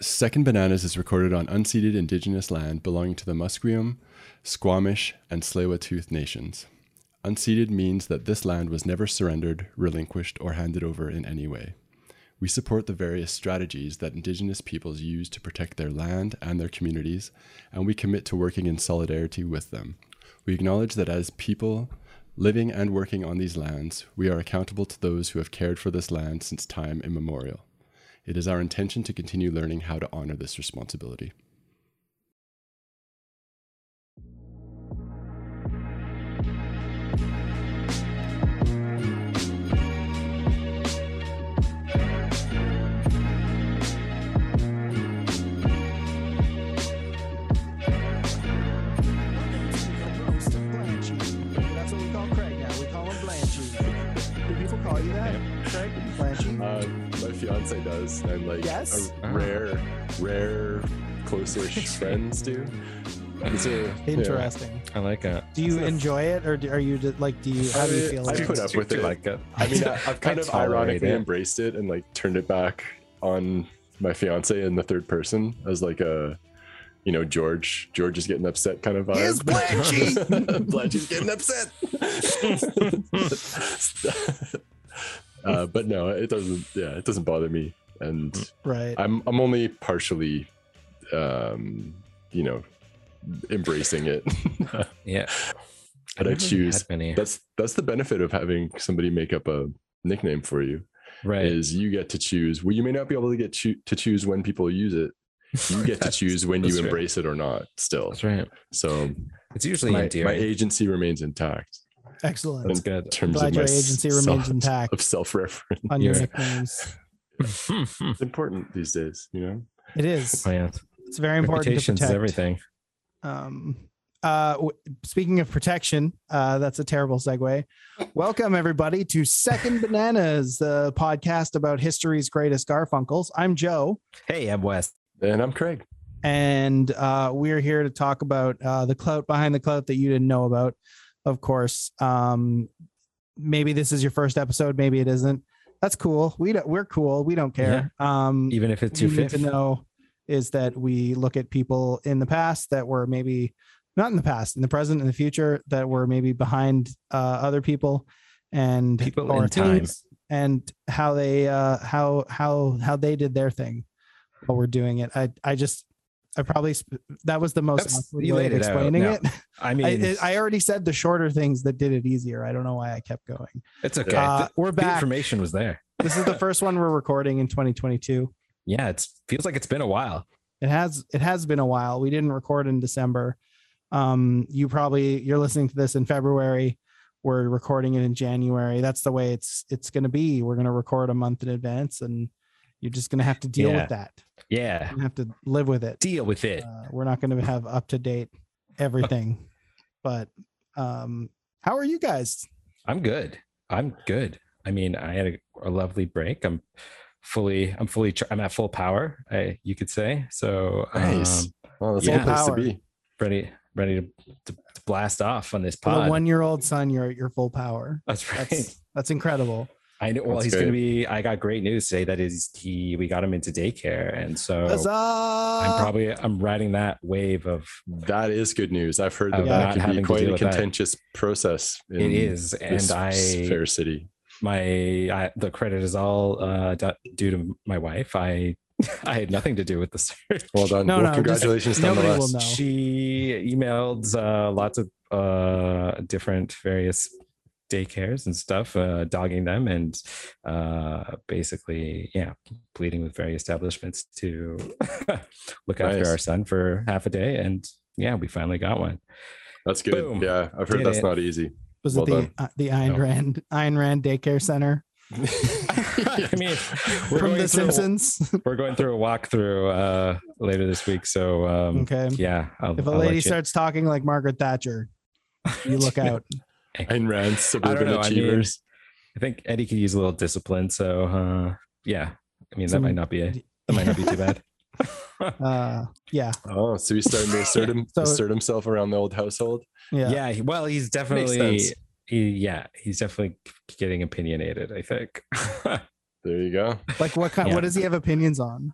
Second Bananas is recorded on unceded indigenous land belonging to the Musqueam, Squamish, and Tsleil-Waututh nations. Unceded means that this land was never surrendered, relinquished, or handed over in any way. We support the various strategies that Indigenous peoples use to protect their land and their communities, and we commit to working in solidarity with them. We acknowledge that as people living and working on these lands, we are accountable to those who have cared for this land since time immemorial. It is our intention to continue learning how to honor this responsibility. Does, and like Yes? a rare, rare, close-ish friends do. It's a- Interesting. I like it. Do you enjoy it, or do, are you just, like? Do you? How do you I- feel? I about put it? up with it. like it. I mean, I, I've kind I of ironically it. embraced it and like turned it back on my fiance in the third person as like a, you know, George. George is getting upset kind of vibe. Here's Blanchy! Blanchy's getting upset. uh, but no, it doesn't. Yeah, it doesn't bother me, and Right. I'm I'm only partially, um, you know, embracing it. Yeah. But I never choose- Many. that's that's the benefit of having somebody make up a nickname for you. Right. is you get to choose. Well, you may not be able to get choo- to choose when people use it. You get to choose when you that's right. embrace it or not. Still, That's right. so It's usually my, my agency remains intact Excellent. That's in good. terms Glad of your my agency self- remains intact of self-reference. on your Yeah. nicknames. It's important these days, you know. It is. oh, yeah. It's very important to Reputation's protect. everything. Um, uh, w- speaking of protection, uh, that's a terrible segue. Welcome everybody to Second Bananas, the podcast about history's greatest Garfunkels. I'm Joe, Hey, I'm Wes. And I'm Craig. and uh, we're here to talk about uh, the clout behind the clout that you didn't know about. Of course, um, maybe this is your first episode, maybe it isn't. That's cool. We don't, we're cool. We don't care. Um, Even if it's you your fifth. to know is that we look at people in the past that were maybe not in the past, in the present, in the future that were maybe behind uh, other people and People or in time. and how they uh, how how how they did their thing while we're doing it. I I just I probably sp- that was the most That's- way laid of it explaining No, it. I I, mean, it- I already said the shorter things that did it easier. I don't know why I kept going. it's okay. Uh, the, we're the back. information was there. This is the first one we're recording in 2022. Yeah, it feels like it's been a while. It has it has been a while. We didn't record in December. Um, you probably you're listening to this in February. We're recording it in January. That's the way it's it's going to be. We're going to record a month in advance, and you're just going to have to deal Yeah. with that. Yeah. You're have to live with it. Deal with it. Uh, we're not going to have up to date everything, but um, how are you guys? I'm good. I'm good. I mean, I had a, a lovely break. I'm fully, I'm fully, ch- I'm at full power. I, you could say so. Nice. Um, Well, that's Yeah. a good place Power. to be. ready, ready to, to, to blast off on this For the pod. one year old son, you're at your full power. That's right. That's that's incredible. I know. Well, That's he's going to be. I got great news today. That is, he. We got him into daycare, and so Huzzah! I'm probably. I'm riding that wave of. That is good news. I've heard that that can be quite a with that. contentious process. In It is, and I. fair city. My I, the credit is all uh, due to my wife. I. I had nothing to do with the search. Well done. No, well, no, just- congratulations nobody will nonetheless. know. she emailed uh, lots of uh, different various daycares and stuff, uh, dogging them, and uh, basically, yeah, pleading with various establishments to look after our son for half a day. And yeah, we finally got one. That's good. Boom. Yeah, I've heard Did that's it. not easy. Was Well it the done. uh, the Ayn No. Rand Ayn Rand Daycare Center I mean, we're from The through- Simpsons? We're going through a walkthrough uh, later this week, so um, okay. yeah. I'll, If a I'll let lady you- starts talking like Margaret Thatcher, you look out. Ayn Rand's suburban know, I mean, achievers. I think Eddie could use a little discipline. So uh, yeah, I mean Some- that might not be a, that might not be too bad. Uh, yeah, oh, so he's starting to assert, him, So- assert himself around the old household. yeah. yeah. well, he's definitely he, yeah, he's definitely getting opinionated. I think. There you go. Like what kind? Yeah. What does he have opinions on?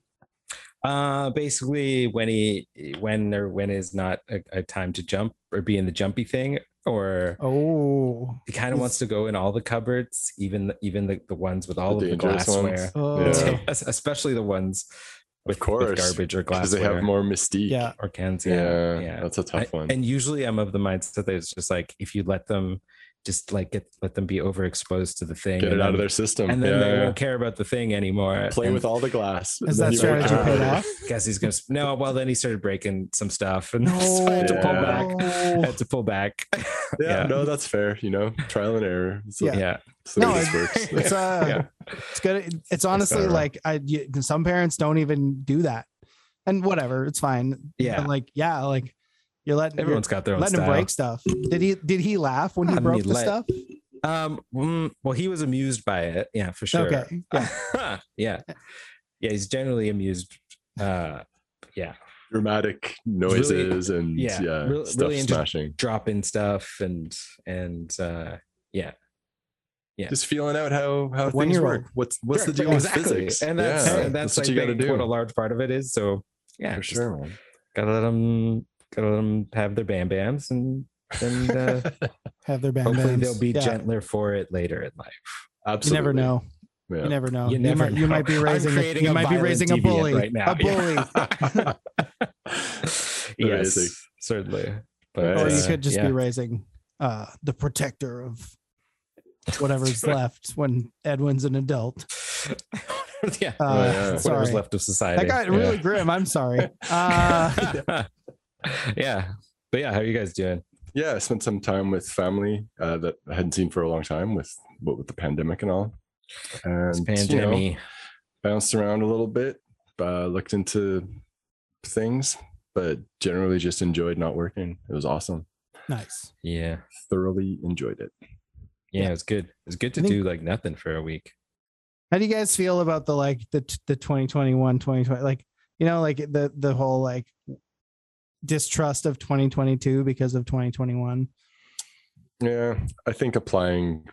Uh, basically, when he when or when is not a, a time to jump or be in the jumpy thing, or Oh, he kind of wants to go in all the cupboards, even even the, the ones with all The of the glassware, Oh. Yeah. Especially the ones with, Of course, with garbage or glassware. because they have more mystique. yeah. or cans. yeah, Yeah, yeah. that's a tough I- one. And usually, I'm of the mindset that it's just like if you let them, just like get let them be overexposed to the thing, Get and it out of their system. and then they yeah. won't care about the thing anymore. Play and with all the glass. Is and then that you work strategy out. paid off? Guess he's gonna no. Well, then he started breaking some stuff, and so I had to pull Yeah. back. I had to pull back. Yeah, Yeah. no, that's fair. You know, trial and error. So, Yeah. yeah, so No, this works. It's uh, Yeah. it's good. It's honestly better. like I. you- Some parents don't even do that, and whatever, it's fine. Yeah. But like yeah, like you're letting you're everyone's got their own letting style. him break stuff. Did he? Did he laugh when he I broke he the let- stuff? Um, mm, well, he was amused by it. Yeah, for sure. Okay. Yeah. yeah, yeah. He's generally amused. Uh, yeah, Dramatic really- noises and yeah, yeah, really- stuff really into- smashing. dropping stuff and and uh, yeah, Yeah. Just feeling out how how One things work. old. What's what's the deal exactly. with physics? And that's yeah, and that's, what I you got to think what a large part of it is. So yeah, For sure, man. gotta let them gotta let them have their bam bams and and uh, Have their band hopefully they'll be Yeah. gentler for it later in life. You Absolutely. never know. Yeah. You never know. You never might, you might know. be I'm raising. A, you a might be raising a bully. right now. A bully. yes, Amazing. certainly. But or you uh, could just yeah. be raising uh, the protector of whatever's left when Edwin's an adult. yeah. Uh, yeah. Whatever's Sorry. left of society. That got really grim. I'm sorry. Yeah. yeah. But yeah, how are you guys doing? yeah, I spent some time with family uh, that I hadn't seen for a long time with what with the pandemic and all. It's And you know, pandemic. bounced around a little bit, uh, looked into things, but generally just enjoyed not working. It was awesome. nice. Yeah. Thoroughly enjoyed it. Yeah, Yeah. it was good. It was good to think- do like nothing for a week. How do you guys feel about the like the the 2021 2020 like you know like the the whole like distrust of 2022 because of 2021? Yeah, I think applying,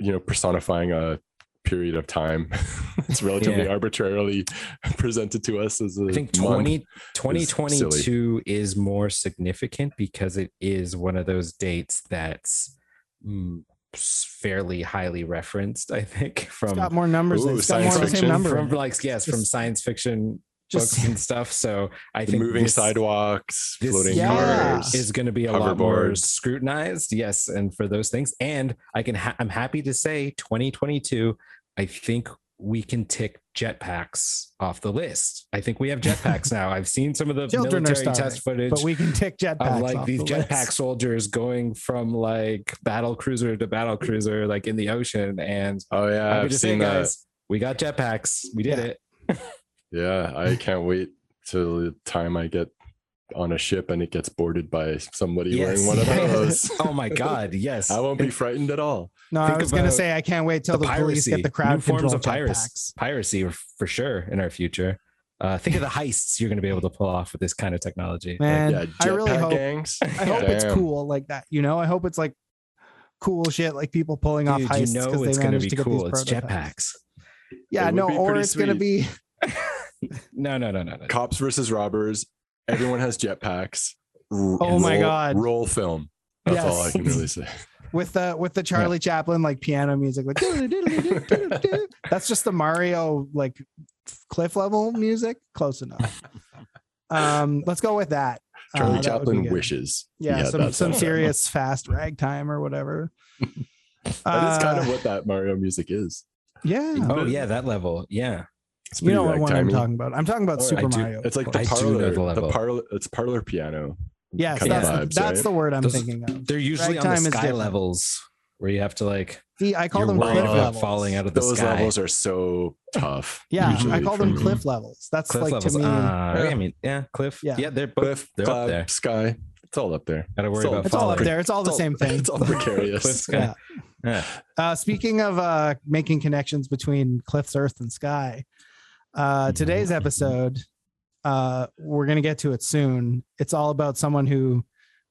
you know, personifying a period of time, it's relatively Yeah. arbitrarily presented to us as a I think 20, 2022 is, more significant because it is one of those dates that's mm, fairly highly referenced, I think, It's from got more numbers. Ooh, it's got more the science same fiction. number. from like yes, from science fiction Just books and stuff. So I think moving this- sidewalks, this floating Yeah. cars. is going to be a lot more scrutinized yes and for those things and i can ha- i'm happy to say 2022 i think we can tick jetpacks off the list i think we have jetpacks now i've seen some of the Children military starving, test footage but we can tick jetpacks of like off these the jetpack list. soldiers going from like battle cruiser to battle cruiser like in the ocean and oh yeah, I've to say seen that. guys we got jetpacks we did Yeah. it Yeah, I can't wait till the time I get on a ship and it gets boarded by somebody wearing one of those. oh my god yes I won't be frightened at all. No, I was gonna say I can't wait till the, police get the crowd new forms of piracy, piracy for sure in our future. Uh, think of the heists you're going to be able to pull off with this kind of technology. Man, yeah, I really hope gangs. I hope it's cool like that. You know, I hope it's like cool shit, like people pulling off Dude, heists you know because it's they going to managed be to get these cool. It's jetpacks. Yeah, It no, or it's gonna be No, no, no, no, no. Cops versus robbers. Everyone has jetpacks. R- Oh my God. Roll film. That's all I can really say. with the with the Charlie Chaplin like piano music, like that's just the Mario like cliff level music. Close enough. Um, let's go with that. Uh, Charlie that Chaplin wishes. he Yeah, some some soundtrack. serious fast ragtime or whatever. That is kind Uh, of what that Mario music is. yeah. Oh yeah, that level. Yeah. It's You know what one I'm talking about. I'm talking about Oh, Super do- Mario. It's like the I do know parlor. the The, parlor. It's parlor piano. yes, that's, vibes, that's right? the word I'm Those- thinking of. They're usually on the sky different. levels where you have to like See, I call them worried cliff about levels. falling out of the Those sky. levels are so tough. Yeah, I call for them me. cliff levels. That's cliff like levels. to me. Ah, Yeah. I mean, yeah, cliff. Yeah. Yeah, they're both Cliff, they're up there. sky. It's all up there. Gotta worry It's all- about it's all up there. It's all the It's same thing. It's all precarious. Yeah. Yeah. Uh, speaking of uh, making connections between cliffs, earth, and sky, uh, today's episode, uh, we're going to get to it soon. It's all about someone who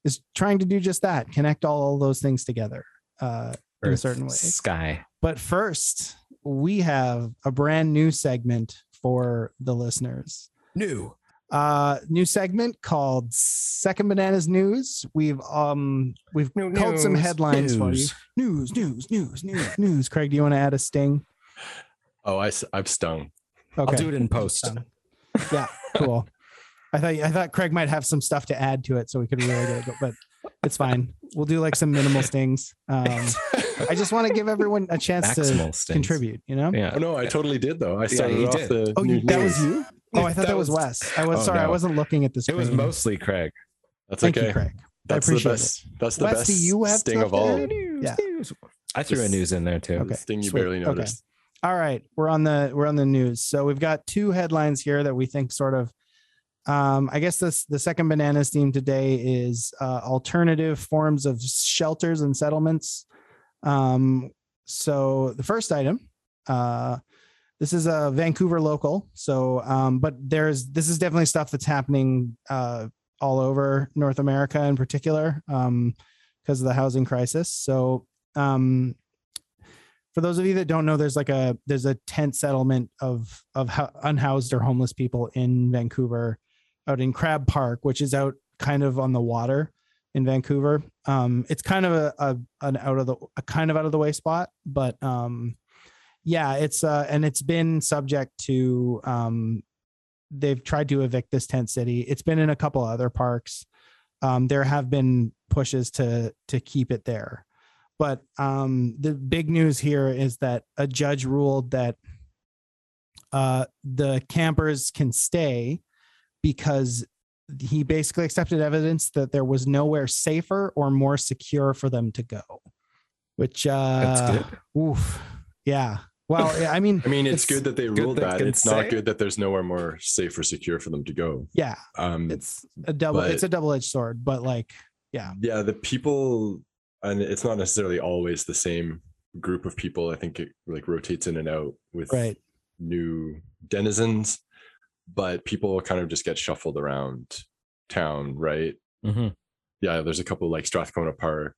is trying to do just that connect all those things together uh, in a certain way. Sky. But first, we have a brand new segment for the listeners. New. uh new segment called second bananas news we've um we've New called some news, headlines for you news. news news news news news craig do you want to add a sting Oh, I, I've stung. I'll do it in post. Done. yeah cool i thought i thought craig might have some stuff to add to it so we could really get it but it's fine we'll do like some minimal stings um i just want to give everyone a chance to stings. contribute you know Yeah. Oh no, I totally did though. I started you off did. the. oh you, new that was you oh i thought that, That was was- wes i was Oh, sorry i wasn't looking at the It was mostly Craig. That's thank okay. you craig That's appreciate the best. That's the Wes, best do you have sting of all. add? Yeah. I threw a news in there too. Okay. Sting you sweet. barely Okay. All right, we're on the we're on the news. So we've got two headlines here that we think sort of um I guess this the second bananas theme today is uh alternative forms of shelters and settlements. Um so the first item uh this is a Vancouver local. So um but there's this is definitely stuff that's happening uh all over North America in particular um because of the housing crisis. So um for those of you that don't know, there's like a there's a tent settlement of of hou- unhoused or homeless people in Vancouver, out in Crab Park, which is out kind of on the water in Vancouver. Um, it's kind of a, a an out of the a kind of out of the way spot, but um, yeah, it's uh, and it's been subject to um, they've tried to evict this tent city. It's been in a couple other parks. Um, there have been pushes to to keep it there but um, the big news here is that a judge ruled that uh, the campers can stay because he basically accepted evidence that there was nowhere safer or more secure for them to go. Which uh, That's good. Oof, yeah. Well, I mean, I mean, it's, It's good that they ruled that. It's not good that there's nowhere more safe or secure for them to go. yeah, Um, it's a double. but- it's a double edged sword, but like, yeah, yeah, the people, and it's not necessarily always the same group of people. I think it like rotates in and out with right. new denizens, but people kind of just get shuffled around town, right? Mhm. Yeah, there's a couple like Strathcona Park.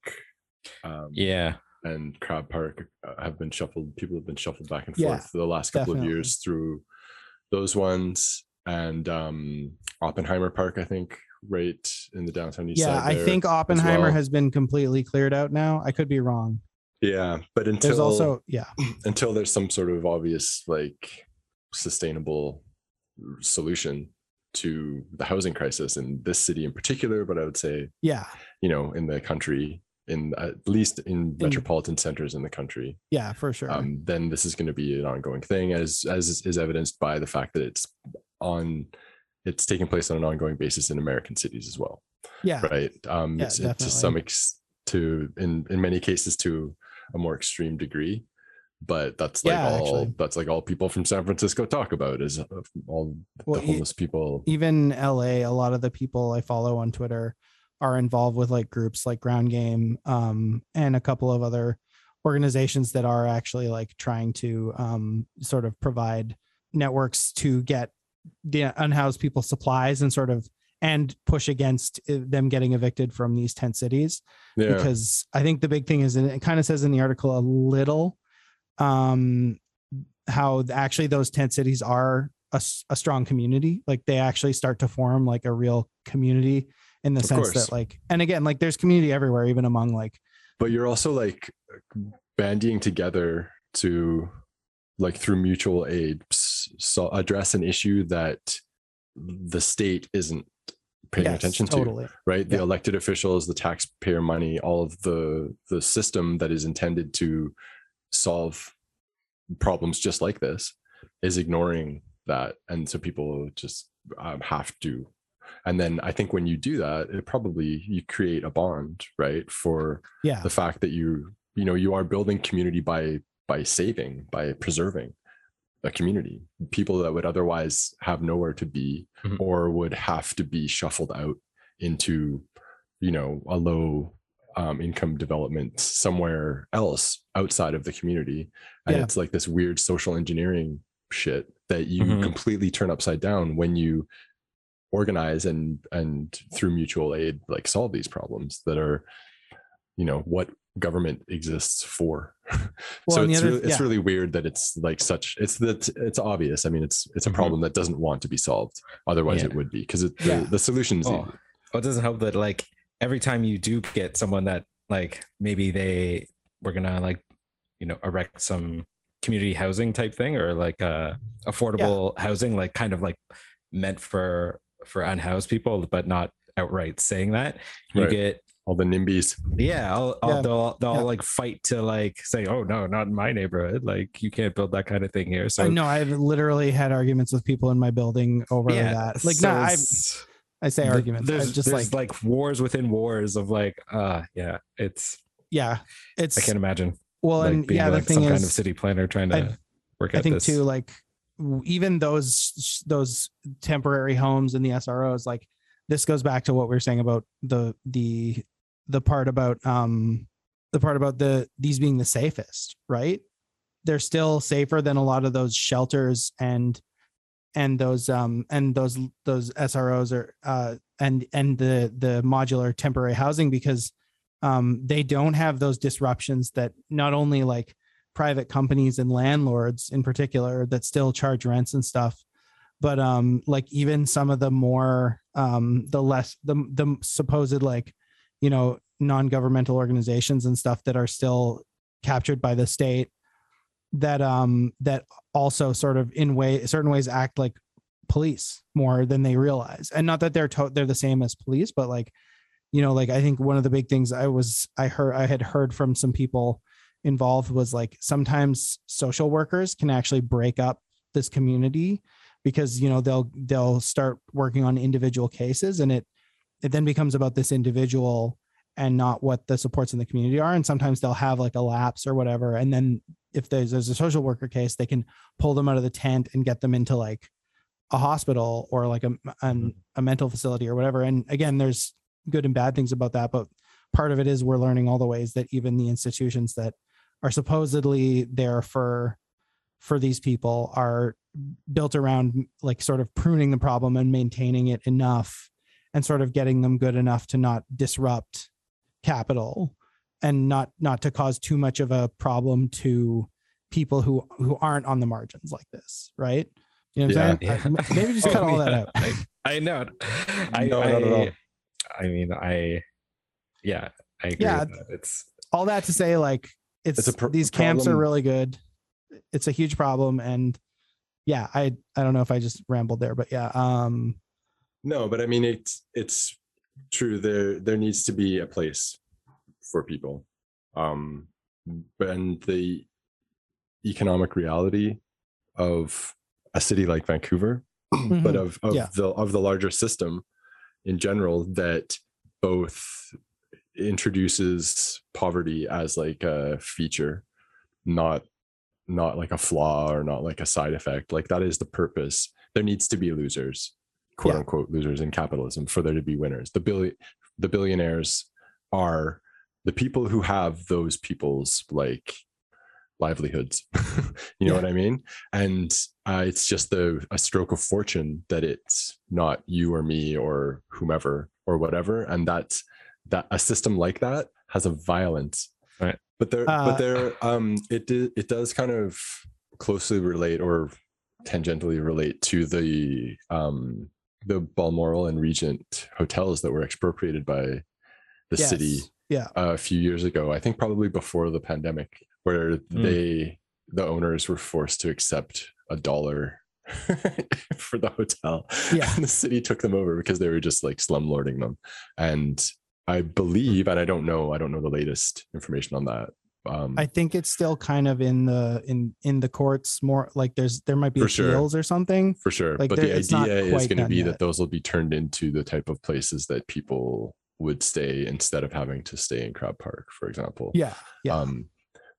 Um, Yeah. and Crab Park uh, have been shuffled. People have been shuffled back and Yeah, forth for the last couple definitely. of years through those ones and um, Oppenheimer Park, I think, right in the downtown east Yeah, side. I think Oppenheimer well. has been completely cleared out now. I could be wrong. Yeah, but until There's also yeah, until there's some sort of obvious like sustainable solution to the housing crisis in this city in particular, but I would say yeah, you know in the country in at least in metropolitan centers in the country yeah, for sure. um, then this is going to be an ongoing thing, as as is- is evidenced by the fact that it's on it's taking place on an ongoing basis in American cities as well, yeah, right? Um, Yeah, it's, it- to some ex to in in many cases to a more extreme degree, but that's like Yeah, all actually. that's like all people from San Francisco talk about is uh, all Well, the e- homeless people. even LA, a lot of the people I follow on Twitter are involved with like groups like Ground Game um, and a couple of other organizations that are actually like trying to um, sort of provide networks to get the unhoused people supplies and sort of and push against uh, them getting evicted from these tent cities Yeah, because I think the big thing is, and it kind of says in the article a little, um, how actually those tent cities are a strong community. Like they actually start to form like a real community in the Of sense course. that like, and again, like there's community everywhere, even among like, but you're also like bandying together to like through mutual aid so address an issue that the state isn't paying yes, attention to totally. right the Yeah. elected officials the taxpayer money all of the the system that is intended to solve problems just like this is ignoring that and so people just um, have to and then i think when you do that it probably you create a bond right for Yeah. the fact that you you know you are building community by by saving by preserving a community people that would otherwise have nowhere to be Mhm. or would have to be shuffled out into you know a low um, income development somewhere else outside of the community and Yeah. it's like this weird social engineering shit that you Mhm. completely turn upside down when you organize and and through mutual aid like solve these problems that are you know what government exists for Well, so it's other- really, it's really weird that it's like such it's that it's obvious. I mean, it's it's a Mhm. problem that doesn't want to be solved. Otherwise, Yeah. it would be because the, Yeah. the solution's Oh, well, it doesn't help that like every time you do get someone that like maybe they were gonna like you know erect some community housing type thing or like uh affordable housing like kind of like meant for for unhoused people but not outright saying that you Right. get all the NIMBYs. yeah I'll, I'll, Yeah. they'll they'll Yeah. like fight to like say oh no not in my neighborhood like you can't build that kind of thing here so I know I've literally had arguments with people in my building over yeah that. Like, so no, I I say arguments. there's I've just there's like, like wars within wars of like uh yeah it's yeah, it's I can't imagine well, like and being yeah, the thing some is, kind of city planner trying to I've- work out. I think this. too, like even those those temporary homes and the SROs, like this goes back to what we were saying about the the the part about um the part about the these being the safest, right? They're still safer than a lot of those shelters and and those um and those those SROs are uh and and the the modular temporary housing because um they don't have those disruptions that not only like private companies and landlords in particular that still charge rents and stuff but um like even some of the more um the less the the supposed like you know non-governmental organizations and stuff that are still captured by the state that um that also sort of in way certain ways act like police more than they realize. And not that they're to- they're the same as police but like you know like i think one of the big things i was i heard i had heard from some people involved was like sometimes social workers can actually break up this community because you know they'll they'll start working on individual cases and it it then becomes about this individual and not what the supports in the community are. And sometimes they'll have like a lapse or whatever. And then if there's, there's a social worker case they can pull them out of the tent and get them into like a hospital or like a, an, mm-hmm. a mental facility or whatever. And again there's good and bad things about that but part of it is we're learning all the ways that even the institutions that are supposedly there for for these people are built around like sort of pruning the problem and maintaining it enough and sort of getting them good enough to not disrupt capital and not not to cause too much of a problem to people who who aren't on the margins like this right you know what i'm Yeah. saying I- maybe just cut all that out I, I know. I, No, I, not at all. I mean, I, yeah, I agree. Yeah. with that. It's all that to say like it's, It's a pr- these camps are really good it's a huge problem and yeah i i don't know if i just rambled there but yeah um No, but I mean it's it's true. There there needs to be a place for people. Um but and the economic reality of a city like Vancouver, but mhm. of, of Yeah. the of the larger system in general that both introduces poverty as like a feature, not not like a flaw or not like a side effect. Like that is the purpose. There needs to be losers, quote Yeah. unquote losers in capitalism for there to be winners. The billion the billionaires are the people who have those people's like livelihoods. you know Yeah. what I mean? And uh, it's just the a stroke of fortune that it's not you or me or whomever or whatever, and that's that a system like that has a violence. Right. But there, Uh, but there, um, it it does kind of closely relate or tangentially relate to the um the Balmoral and Regent hotels that were expropriated by the city yeah. Uh, a few years ago i think probably before the pandemic where hmm. they the owners were forced to accept a dollar for the hotel. Yeah. and the city took them over because they were just like slumlording them. And i believe and i don't know i don't know the latest information on that um i think it's still kind of in the in in the courts more like there's there might be For sure. or something for sure like but the idea is going to be yet. that those will be turned into the type of places that people would stay instead of having to stay in crab park for example yeah yeah um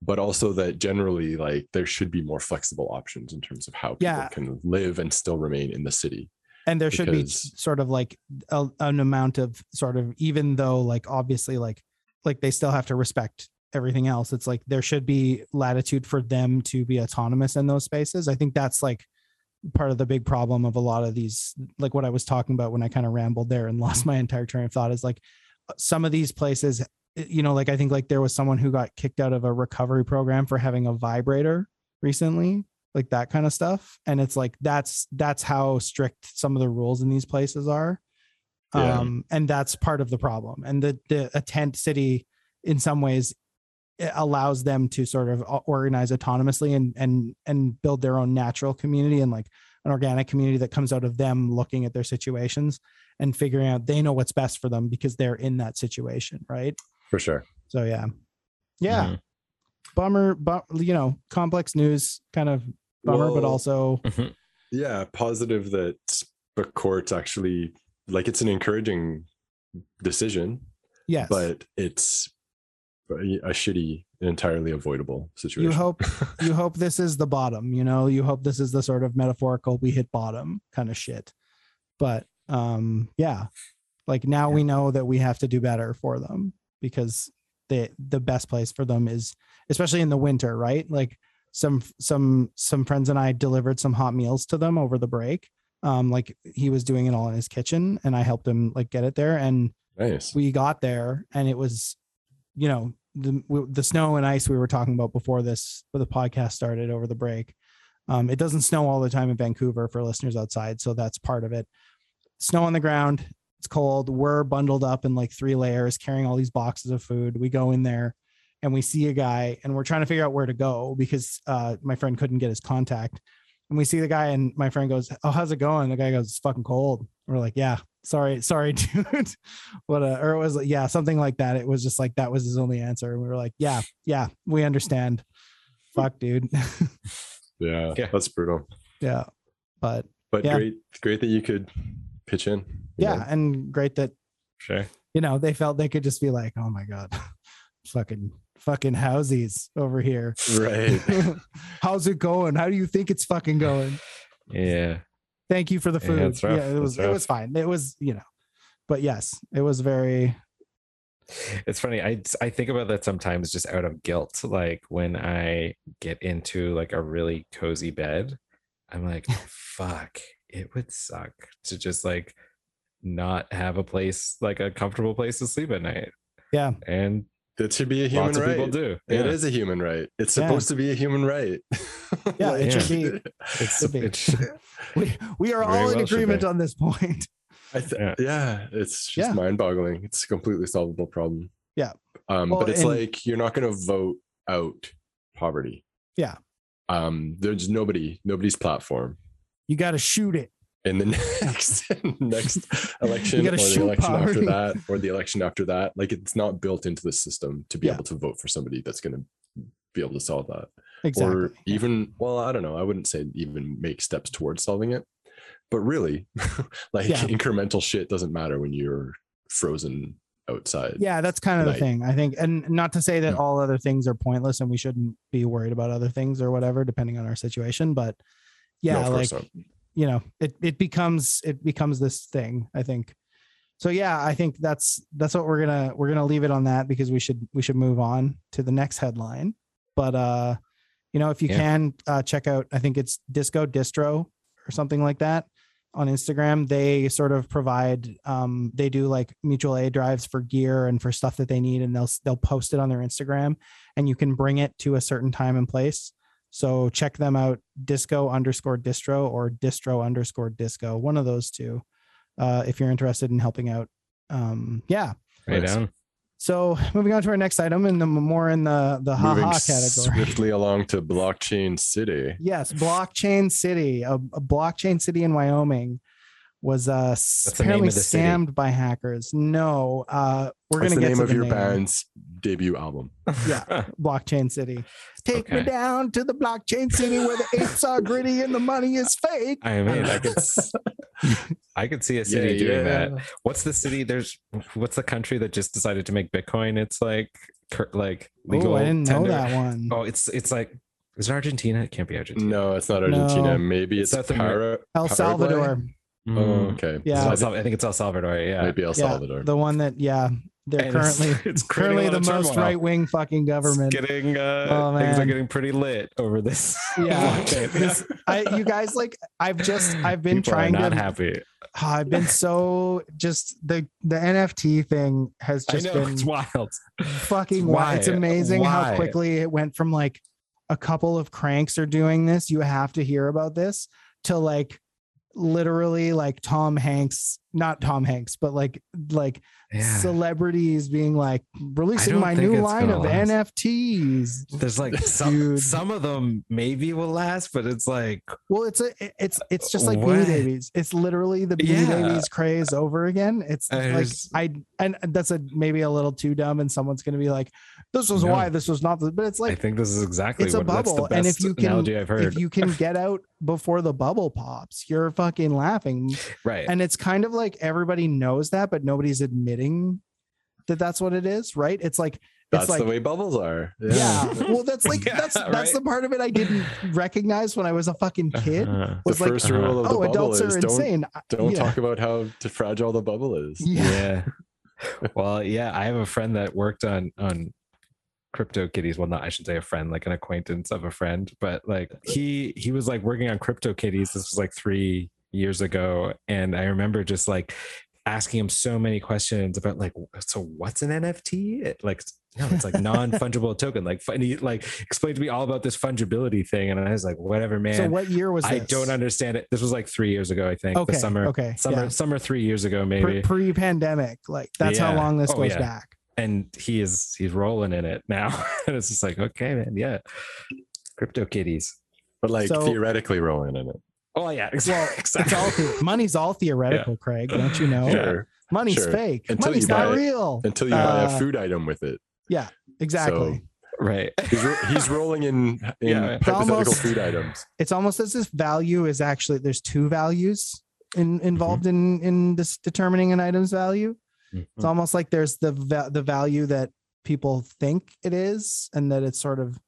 but also that generally like there should be more flexible options in terms of how people Yeah. can live and still remain in the city and there should be sort of like a, an amount of sort of even though like obviously like like they still have to respect everything else it's like there should be latitude for them to be autonomous in those spaces i think that's like part of the big problem of a lot of these like what i was talking about when i kind of rambled there and lost my entire train of thought is like some of these places you know, like I think like there was someone who got kicked out of a recovery program for having a vibrator recently, like that kind of stuff. And it's like that's that's how strict some of the rules in these places are. Yeah. Um, and that's part of the problem. And the the a tent city in some ways allows them to sort of organize autonomously and and and build their own natural community and like an organic community that comes out of them looking at their situations and figuring out they know what's best for them because they're in that situation right? For sure. so yeah. Yeah. Mhm. bummer but you know complex news kind of bummer but Well, also Yeah, positive that the courts actually like it's an encouraging decision, yes. but it's a shitty, entirely avoidable situation. you hope you hope this is the bottom you know? You hope this is the sort of metaphorical we hit bottom kind of shit. But um yeah. Like now we know that we have to do better for them because the the best place for them is especially in the winter right? Like some some some friends and i delivered some hot meals to them over the break. Um like he was doing it all in his kitchen and i helped him like get it there and nice. we got there and it was you know the the snow and ice we were talking about before this before the podcast started over the break um, it doesn't snow all the time in vancouver for listeners outside so that's part of it. Snow on the ground it's cold we're bundled up in like three layers carrying all these boxes of food. We go in there and we see a guy and we're trying to figure out where to go because uh, my friend couldn't get his contact. And we see the guy and my friend goes oh how's it going? The guy goes it's fucking cold. We're like yeah sorry sorry dude what a or it was like, yeah something like that it was just like that was his only answer and we were like yeah yeah we understand fuck dude Yeah, Yeah. that's brutal. yeah but But Yeah. great, great that you could pitch in. you yeah know? and great that Sure. you know they felt they could just be like oh my god fucking fucking housies over here Right. how's it going how do you think it's fucking going Yeah. Thank you for the food rough. yeah it was it was fine it was you know but yes it was very It's funny. I I think about that sometimes just out of guilt. Like when I get into like a really cozy bed, I'm like, fuck, it would suck to just like not have a place like a comfortable place to sleep at night. Yeah. And That should be a human lots of right. people do. It Yeah. is a human right. It's Yeah. supposed to be a human right. Yeah, it should be. It's, Should be. it's we, we are all in well agreement on this point I th- Yeah. yeah. it's just Yeah. mind-boggling. It's a completely solvable problem. Yeah. Um, Well, but it's and- like you're not going to vote out poverty. Yeah. Um, there's nobody, nobody's platform you got to shoot it in the next next election or the election after that or the election after that. Like it's not built into the system to be Yeah. able to vote for somebody that's going to be able to solve that. exactly or even well i don't know i wouldn't say even make steps towards solving it but really like Yeah. incremental shit doesn't matter when you're frozen outside yeah that's kind of the thing i think and not to say that Yeah. all other things are pointless and we shouldn't be worried about other things or whatever depending on our situation but yeah of like course not. You know it it becomes it becomes this thing i think. So yeah i think that's that's what we're gonna we're gonna leave it on that because we should we should move on to the next headline. But uh you know if you Yeah. can uh check out i think it's disco distro or something like that on instagram. They sort of provide um they do like mutual aid drives for gear and for stuff that they need and they'll they'll post it on their instagram and you can bring it to a certain time and place so check them out, disco underscore distro or distro underscore disco, one of those two, uh, if you're interested in helping out. Um, yeah. right Nice. down. So moving on to our next item and the more in the the moving haha category. swiftly along to blockchain city Yes, blockchain city, a, a blockchain city in Wyoming was uh the apparently of the city? scammed by hackers. No, uh we're What's gonna the get name to of the your name. band's debut album Yeah. blockchain city. Take me down to the blockchain city where the apes are gritty and the money is fake. I mean, I could, s- I could see a city doing that. What's the city? There's what's the country that just decided to make Bitcoin? It's like like legal. Oh, I didn't tender? know that one. Oh, it's it's like is it Argentina? It can't be Argentina. no it's not argentina No. maybe it's South Para- El Paraguay? Salvador. oh Mm. okay Yeah. So I think it's El Salvador. Yeah. maybe el Yeah, salvador The one that, yeah. they're And currently it's creating currently the most right wing fucking It's government. getting uh, Oh, things are getting pretty lit over this. Yeah. This- I, you guys like I've just I've been People are trying not to happy. Oh, I've been so just the the NFT thing has just know been it's wild. fucking wild. It's Why? amazing how quickly it went from like a couple of cranks are doing this. You have to hear about this to like literally like Tom Hanks, not Tom Hanks, but like like Yeah. celebrities being like releasing my new line of last. NFTs. There's like some some of them maybe will last, but it's like Well, it's a it's it's just like What? Beanie Babies. It's literally the Beanie Yeah. Babies craze over again. It's I like just- I and that's a maybe a little too dumb, and someone's gonna be like, "This was No. why this was not." The, but it's like I think this is exactly it's a what the bubble, best and if you can I've heard. if you can get out before the bubble pops, you're fucking laughing. right. And it's kind of like everybody knows that, but nobody's admitting that that's what it is, right? It's like That's it's like the way bubbles are. yeah. Well, that's like Yeah, that's that's right. the part of it I didn't recognize when I was a fucking kid. Uh-huh. The Was like, first rule of the oh, bubble adults is are don't insane. Don't yeah. talk about how fragile the bubble is. Yeah. yeah well yeah i have a friend that worked on on crypto kitties well not i should say a friend like an acquaintance of a friend but like he he was like working on crypto kitties this was like three years ago and i remember just like asking him so many questions about like so what's an nft It, like no it's like non-fungible token like and he like explained to me all about this fungibility thing and i was like whatever man So what year was this? i don't understand it this was like three years ago i think Okay. the summer Okay. summer yeah. summer three years ago maybe Pre- pre-pandemic, like that's how long this Oh, goes yeah. back. And he is he's rolling in it now and it's just like okay man yeah crypto kitties But like So- theoretically rolling in it. oh yeah Well, exactly, it's all money's all theoretical, Craig. Don't you know? Sure. Money's Sure. fake. Until Money's you buy not it. real. Until you buy Uh, a food item with it. Yeah, exactly. right He's, ro- he's rolling in, in Yeah. It's hypothetical almost- food items. it's almost as if value is actually there's two values in, involved in in this determining an item's value. Mm-hmm. It's almost like there's the va- the value that people think it is, and that it's sort of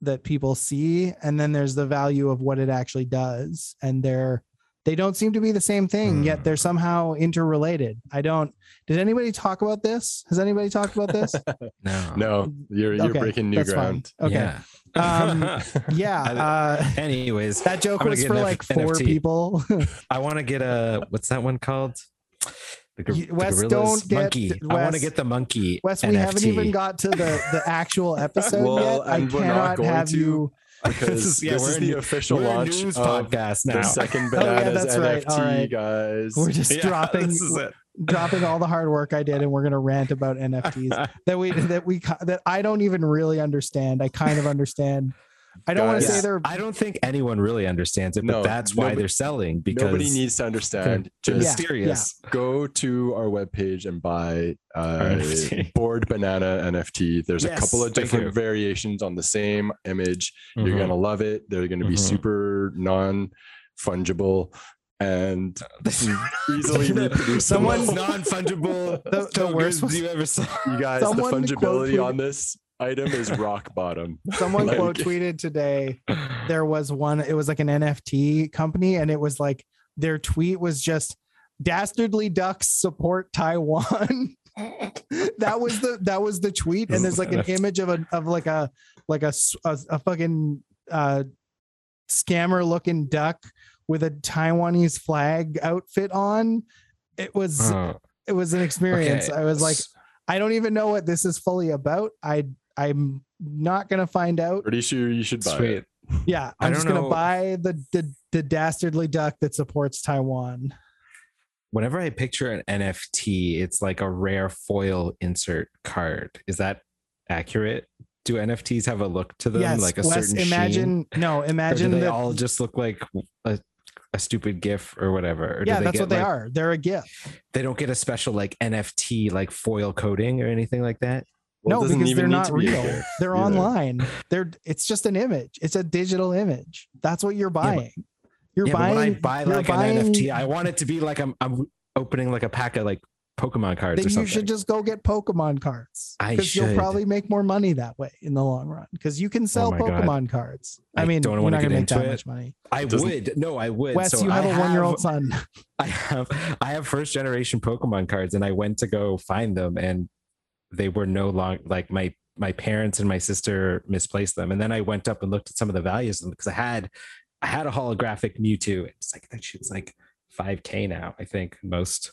that people see, and then there's the value of what it actually does, and they're they don't seem to be the same thing, Hmm. yet they're somehow interrelated. I don't. Did anybody talk about this? Has anybody talked about this? no No, you're you're Okay, breaking new that's fine. ground. Okay. yeah Um, Yeah. Uh, anyways that joke was for an F- like four NFT. people. i want to get a what's that one called the, gor- You- the gorillas don't get- monkey i want to get the monkey Wes, we NFT. haven't even got to the the actual episode Well, yet. I and we're not cannot going have to. you. Because This is- yeah, this is the new- official We're launch news of podcast now the second Oh, yeah, bananas that's right. NFT, All right. guys. We're just Yeah, dropping this is it. dropping all the hard work I did, and we're gonna rant about NFTs that we that we that I don't even really understand. I kind of understand. I don't want to say they're I don't think anyone really understands it, but No, that's why nobody- they're selling because Nobody needs to understand. they're Just Yeah. mysterious. go to our webpage and buy uh, bored banana NFT. There's a couple of different variations on the same image. You're Mhm. gonna love it. They're gonna be Mhm. super non fungible and easily reproducible. Someone's non-fungible The- the worst tokens was- you ever saw. you guys, the someone quote fungibility on this item is rock bottom. someone Like- quote tweeted today. There was one. It was like an NFT company, and it was like their tweet was just "Dastardly ducks support Taiwan." that was the that was the tweet, and there's like an image of a of like a like a a fucking uh, scammer looking duck with a Taiwanese flag outfit on. It was Oh, it was an experience. okay. I was like, I don't even know what this is fully about. I I'm not gonna find out. Pretty sure you should buy sweet. it. Yeah, I I'm don't just gonna know. buy the the the dastardly duck that supports Taiwan. Whenever I picture an NFT, it's like a rare foil insert card. Is that accurate? Do NFTs have a look to them, yes, like a Wes, certain sheen? imagine no, Or do imagine they that. all just look like a, a stupid GIF or whatever? Or do yeah, they that's get, what they like- are. They're a gift. They don't get a special like NFT like foil coating or anything like that. Well, no, because they're not to be real. They're either. online. They're it's just an image. It's a digital image. That's what you're but- buying. you're yeah, buying. when I buy you're like buying- an NFT, I want it to be like I'm I'm opening like a pack of like Pokemon cards then or you should just go get Pokemon cards. I Because you'll probably make more money that way in the long run. Because you can oh sell my God. Pokemon cards. I, I mean, don't you're wanna not get gonna make that it. much money. I Doesn't- would. No, I would. Wes, So you have I a one-year-old son. I have I have first generation Pokemon cards, and I went to go find them, and they were no long like my my parents and my sister misplaced them, and then I went up and looked at some of the values of them because I had I had a holographic Mewtwo. It's like that shit's like five k now. I think most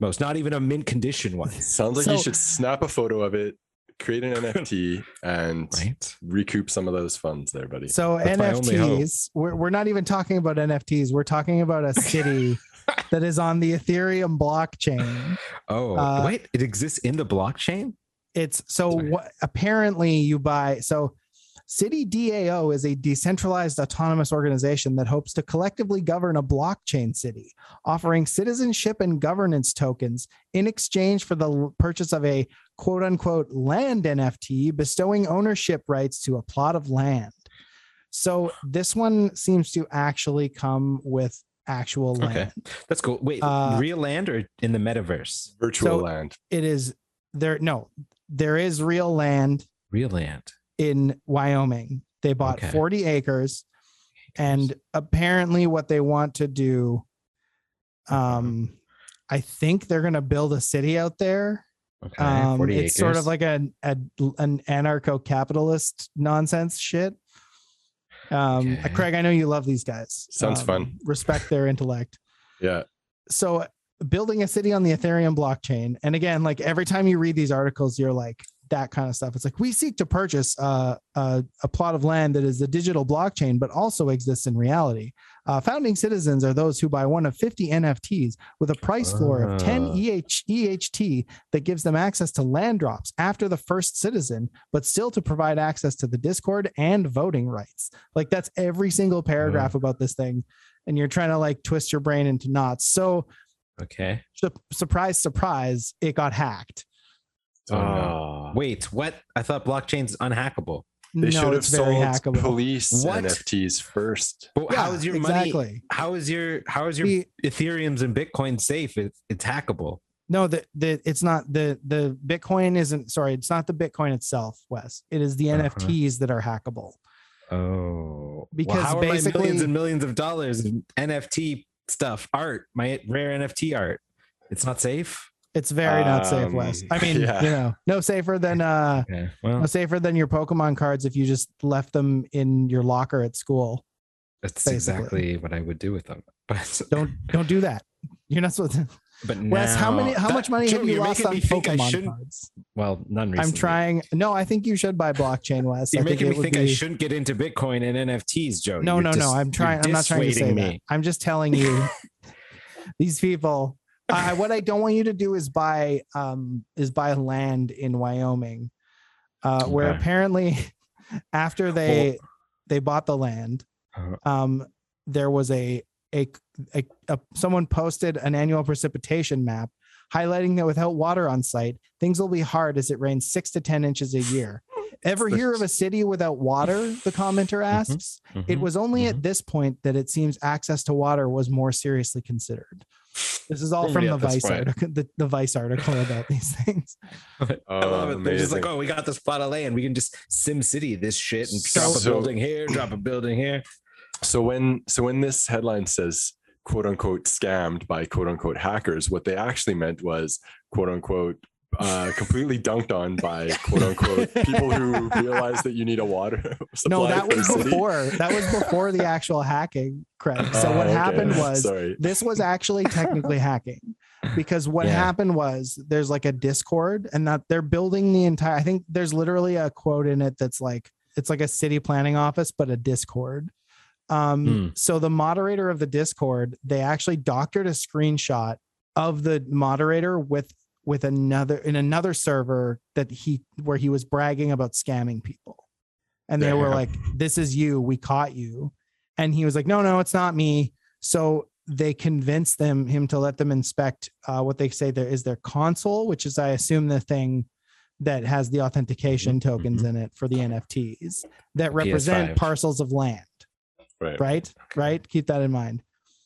most not even a mint condition one, Sounds like So- you should snap a photo of it, create an NFT, and right? recoup some of those funds there, buddy. So That's my only hope. NFTs, we're, we're not even talking about NFTs. We're talking about a city that is on the Ethereum blockchain. Oh Uh, wait, it exists in the blockchain. It's so Sorry. what apparently you buy so City DAO is a decentralized autonomous organization that hopes to collectively govern a blockchain city, offering citizenship and governance tokens in exchange for the l- purchase of a quote unquote land NFT, bestowing ownership rights to a plot of land. So this one seems to actually come with actual land. Okay. That's cool. Wait, Uh, real land or in the metaverse? Virtual so- land. It is there no, there is real land Real land. in Wyoming. They bought Okay. 40 acres and apparently what they want to do um I think they're going to build a city out there. Okay, Um 40 it's sort of like a, a an anarcho-capitalist nonsense shit. Um Okay. Craig, I know you love these guys. Sounds Um, fun. Respect their intellect. Yeah. so building a city on the ethereum blockchain. And again like every time you read these articles you're like that kind of stuff. It's like we seek to purchase uh, a, a plot of land that is a digital blockchain but also exists in reality. Uh, founding citizens are those who buy one of 50 nfts with a price floor of 10 Ah. EH, eht that gives them access to land drops after the first citizen but still to provide access to the discord and voting rights. Like that's every single paragraph about this thing. And you're trying to like twist your brain into knots. So okay. su- surprise, surprise, it got hacked. Oh, no. Ah. Wait, what? I thought blockchain's unhackable. They no, should have it's very sold hackable. police What? NFTs first. But Yeah, how is your money? How is your how is your The- Ethereum's and Bitcoin safe? It's it's hackable. No, the, the it's not the the Bitcoin isn't sorry, it's not the Bitcoin itself, Wes. It is the Uh-huh. NFTs that are hackable. Oh, Because well, how are my basically- millions and millions of dollars in NFT stuff, art, my rare NFT art? It's not safe. It's very not safe, Um, Wes. I mean, yeah. you know, no safer than uh Okay, no safer than your Pokemon cards if you just left them in your locker at school. that's basically. exactly what I would do with them. But Don't don't do that. You're not supposed to but Wes, how many how that- much money Joe, have you lost on me think Pokemon cards? Well, none recently. I'm trying. No, I think you should buy blockchain, Wes. You're I think making it me think I shouldn't get into Bitcoin and NFTs, Joe. No, You're no, dis- no. I'm trying. I'm not trying to say dissuading that. me. I'm just telling you, these people. I, what I don't want you to do is buy um is buy land in Wyoming, uh, where apparently after they they bought the land, Uh, um, there was a, a a a someone posted an annual precipitation map highlighting that without water on site, things will be hard as it rains six to ten inches a year. Ever hear of a city without water? The commenter asks. It mhm. was only mhm. at this point that it seems access to water was more seriously considered. This is all Only from the Vice point. article, the, the Vice article about these things. I love Oh, it. They're just like, oh, we got this plot of land. We can just Sim City this shit and So- drop a So- building here, drop a building here. So when so when this headline says quote unquote scammed by quote unquote hackers, what they actually meant was quote unquote uh, completely dunked on by quote unquote people who realize that you need a water supply No, that was city. before. That was before the actual hacking, Craig. So Oh, what okay. happened was sorry. this was actually technically hacking because what Yeah. happened was there's like a discord and that they're building the entire i think there's literally a quote in it that's like it's like a city planning office but a discord um Hmm. so the moderator of the discord they actually doctored a screenshot of the moderator with with another in another server that he where he was bragging about scamming people. And they were like this is you. We caught you. And he was like no no it's not me. So they convinced them him to let them inspect uh, what they say there is their console which is i assume the thing that has the authentication Mm-hmm, tokens in it for the nfts that represent PS5. parcels of land Right. right right keep that in mind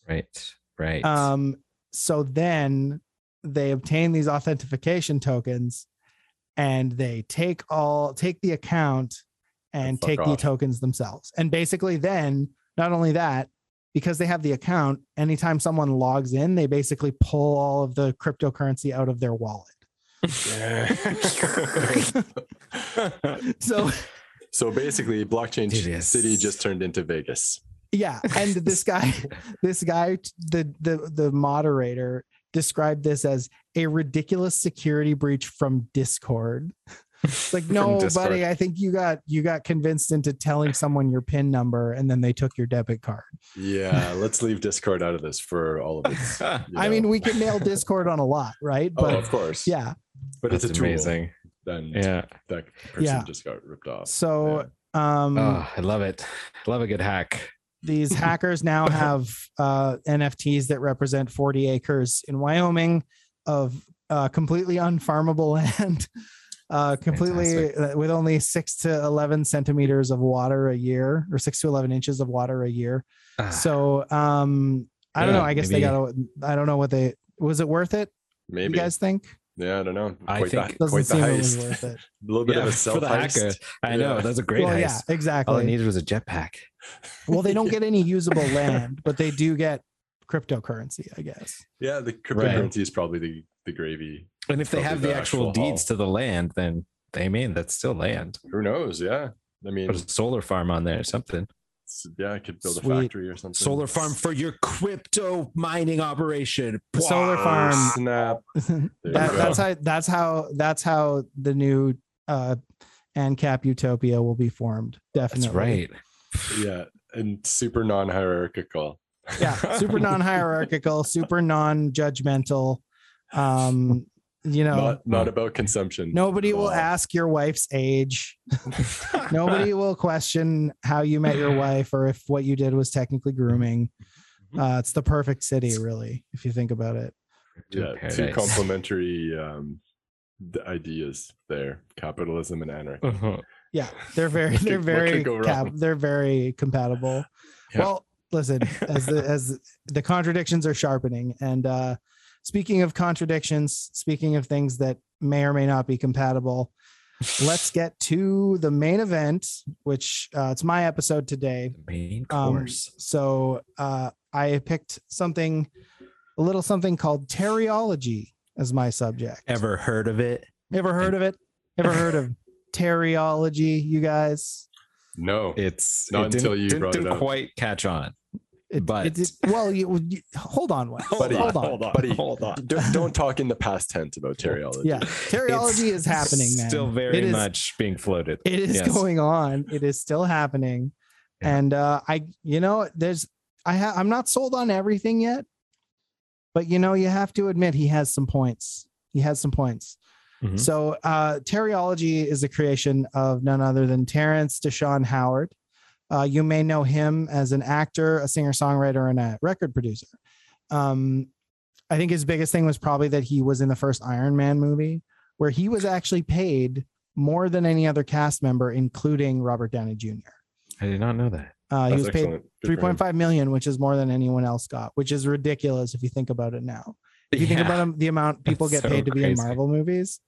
Right. Right. um so then they obtain these authentication tokens and they take all take the account and And fuck take the tokens themselves. And basically then not only that, because they have the account, anytime someone logs in, they basically pull all of the cryptocurrency out of their wallet. So so basically, blockchain city just turned into Vegas. yeah, and this guy, this guy, the the the moderator described this as a ridiculous security breach from Discord. It's like, no, buddy, I think you got you got convinced into telling someone your PIN number and then they took your debit card. Yeah, let's leave Discord out of this for all of its. you I mean, we can nail Discord on a lot, right? oh, But of course. yeah. but it's a That's tool. amazing. Then Yeah. that person Yeah. just got ripped off. So um Oh, I love it. I Love a good hack. these hackers now have uh, NFTs that represent 40 acres in Wyoming of uh, completely unfarmable land, uh, completely uh, with only six to 11 centimeters of water a year or six to 11 inches of water a year. Ah, So um, I don't Yeah, know. I guess maybe- they got to, I don't know what they, was it worth it? Maybe. You guys think? Yeah, I don't know. I Quite think- the, Doesn't quite the seem it was heist. worth it. A little bit yeah, of a for self the hacker. heist. I know that's a great well, heist. yeah, exactly. All I needed was a jetpack. well, they don't get any usable land, but they do get cryptocurrency, I guess. Yeah, the cryptocurrency is probably the, the gravy. And if they have the the actual, actual deeds to the land, then they mean that's still land. Who knows? Yeah. I mean, Put a solar farm on there or something. S- yeah, I could build Sweet. a factory or something. Solar farm for your crypto mining operation. Solar farm. Snap. That, that's how that's how that's how the new uh ANCAP utopia will be formed. Definitely. That's right. Yeah. And super non hierarchical. Yeah. Super non-hierarchical, super non-judgmental. Um, you know, not not about consumption. nobody will ask your wife's age. nobody will question how you met your wife or if what you did was technically grooming. Uh, it's the perfect city, really, if you think about it. Yeah, two complementary um, ideas there: capitalism and anarchy. Uh-huh. Yeah, they're very they're very cap, they're very compatible. Yeah. Well, listen, as the as the contradictions are sharpening, and uh, speaking of contradictions, speaking of things that may or may not be compatible, let's get to the main event, which uh, it's my episode today. The main Um, course. so uh, I picked something, a little something called Terryology as my subject. Ever heard of it? Ever heard of it? Ever heard of Terryology, you guys? No, It's Not it until you didn't, brought didn't up. quite catch on. It, But- it, it- well, you, you hold on, Wes. Buddy, hold on. buddy, hold on. don't, don't talk in the past tense about Terryology. Yeah, Terryology It's is happening, man. Still very It is- much being floated. It is Yes. going on. It is still happening, Yeah. and uh, I, you know, there's, I ha- I'm not sold on everything yet, but you know, you have to admit he has some points. He has some points. Mhm. So, uh, Terryology is the creation of none other than Terrence Dashon Howard. Uh, you may know him as an actor, a singer songwriter, and a record producer. Um, I think his biggest thing was probably that he was in the first Iron Man movie, where he was actually paid more than any other cast member, including Robert Downey Jr. I did not know that. Uh, he was paid excellent. Good 3.5 million, which is more than anyone else got, which is ridiculous if you think about it now. If you think about the amount people That's get so paid to be in. Marvel movies.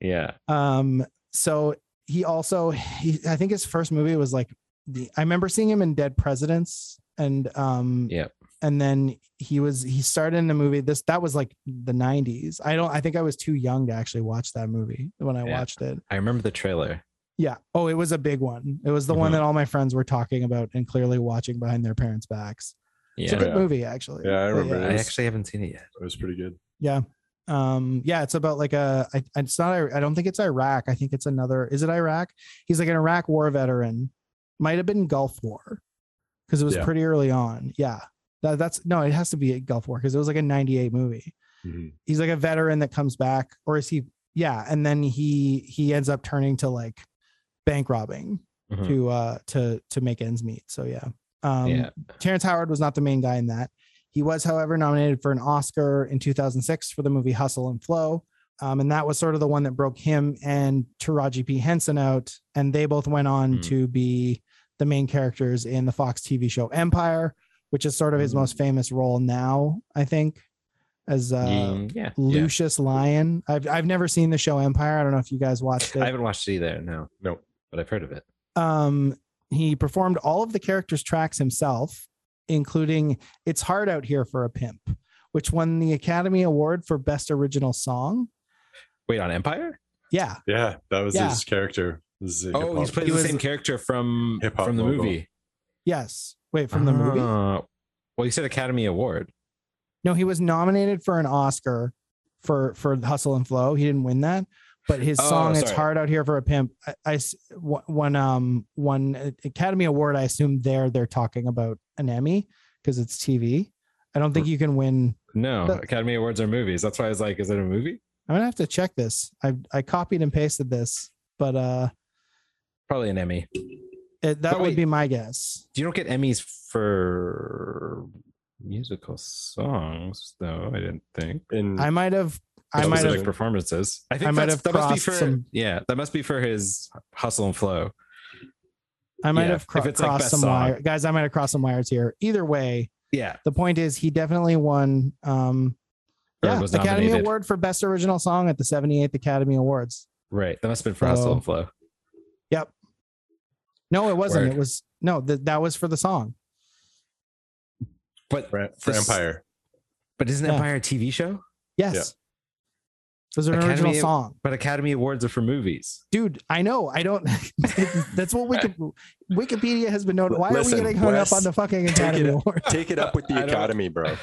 yeah. Um, so he also, he, I think his first movie was like the. I remember seeing him in Dead Presidents, and um, Yep. and then he was he started in a movie. This that was like the '90s. I don't. I think I was too young to actually watch that movie when I Yeah. watched it. I remember the trailer. Yeah. Oh, it was a big one. It was the one Mhm. that all my friends were talking about and clearly watching behind their parents' backs. yeah. It's a good Yeah. movie, actually. Yeah, I But remember I actually haven't seen it yet. It was pretty good. Yeah. Um, yeah, it's about like a I, it's not I don't think it's Iraq. I think it's another is it Iraq? He's like an Iraq war veteran. Might have been Gulf War because it was Yeah. pretty early on. Yeah. That, that's no, it has to be a Gulf War because it was like a 98 movie. Mhm. He's like a veteran that comes back, or is he? Yeah, and then he he ends up turning to like bank robbing Mhm. to uh to to make ends meet. So yeah. Um yeah. Terrence Howard was not the main guy in that. He was, however, nominated for an Oscar in 2006 for the movie Hustle and Flow. Um, and that was sort of the one that broke him and Taraji P. Henson out. And they both went on Hmm. to be the main characters in the Fox TV show Empire, which is sort of his Hmm. most famous role now, I think. as uh, Mm, yeah, yeah. Lucious Lyon. I've I've never seen the show Empire. I don't know if you guys watched it. I haven't watched it either. No, No. but I've heard of it. Um, he performed all of the characters' tracks himself, including "It's Hard Out Here for a Pimp," which won the Academy Award for Best Original Song. Wait, on Empire? Yeah, Yeah, that was Yeah. his character. This is Oh, hip-hop- he's playing He the was- same character from Hip-hop from the mogul. movie. yes. Wait, from the movie? Ah, Well, you said Academy Award. No, he was nominated for an Oscar for for Hustle and Flow. He didn't win that, but his Oh, song "It's. Hard Out Here for a Pimp" I, I s- one um one Academy Award. I assume there they're talking about an Emmy because it's TV. I don't think you can win. No, The- Academy Awards are movies. That's why I was like, is it a movie? I'm gonna have to check this. I I copied and pasted this, but uh, Probably an Emmy. it, that But would wait. be my guess. You don't get Emmys for musical songs, though. I didn't think. in I might have. I might have. performances. I think I might that's- have that must be crossed for some- yeah. That must be for his hustle and flow. I might yeah, have cro- if it's, like, crossed best some wires, guys. I might have crossed some wires here. Either way, Yeah, the point is he definitely won. Um, Or yeah, was Academy nominated. Award for Best Original Song at the 78th Academy Awards. right. That must have been for hustle and flow. Yep. No, it wasn't. Word. It was no. That that was for the song. But for, for this- Empire. but isn't Yeah. Empire a TV show? Yes, Yeah. it was an original Academy- song, But Academy Awards are for movies. dude. I know. I don't. that's what Wiki, Wikipedia has been known. Why Listen, are we getting hung Wes, up on the fucking take Academy it- Award? Take it up with the don't- Academy, bro.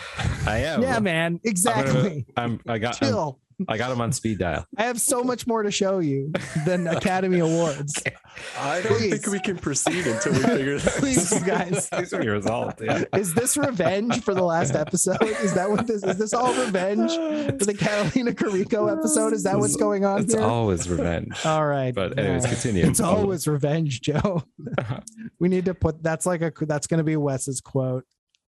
I am. Yeah, man. Exactly. I'm. I got. I'm, Chill. I got him on speed dial. I have so much more to show you than Academy Awards. I don't Please. think we can proceed until we figure this out. Please, guys. These are your results. Yeah. Is this revenge for the last episode? Is that what this is? This all revenge for the Catalina Carrico episode? Is that what's going on It's here? always revenge. all right. But anyways, all right. continue. It's always revenge, Joe. we need to put that's like a that's going to be Wes's quote.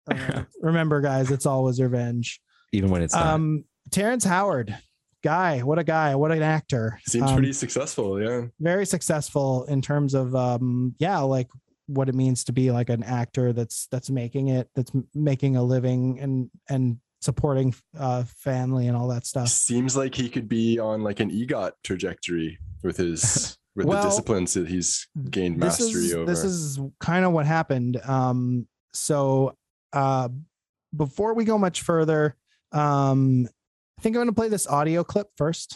Uh, remember, guys, it's always revenge. even when it's not. Um, Terrence Howard, guy, what a guy, what an actor. Seems Um, pretty successful, yeah. very successful in terms of um yeah like what it means to be like an actor that's that's making it that's making a living and and supporting uh family and all that stuff Seems like he could be on like an EGOT trajectory with his with Well, the disciplines that he's gained this mastery is over. this is kind of what happened um so uh before we go much further um i think i'm going to play this audio clip first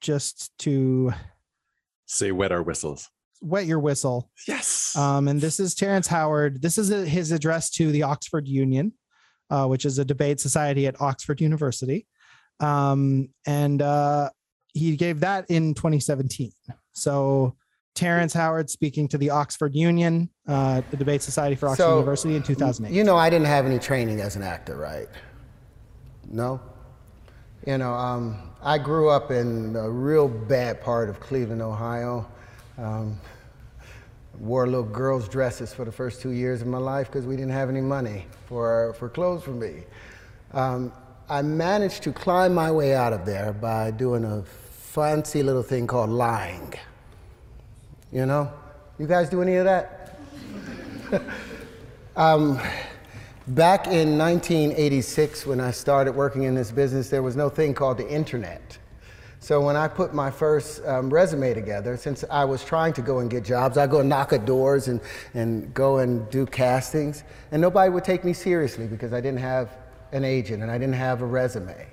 just to Say wet our whistles. wet your whistle Yes. Um, and this is Terrence Howard. This is a, his address to the Oxford Union, uh, which is a debate society at Oxford University. Um, and uh, he gave that in 2017. So Terrence Howard speaking to the Oxford Union, uh, the debate society for Oxford So, University in 2008. You know, I didn't have any training as an actor, right? No? You know, um, I grew up in a real bad part of Cleveland, Ohio. Um, wore little girls' dresses for the first two years of my life because we didn't have any money for, for clothes for me. Um, I managed to climb my way out of there by doing a fancy little thing called lying. You know? You guys do any of that? um, back in 1986, when I started working in this business, there was no thing called the internet. So when I put my first um, resume together, since I was trying to go and get jobs, I'd go knock at doors and, and go and do castings, and nobody would take me seriously because I didn't have an agent and I didn't have a resume.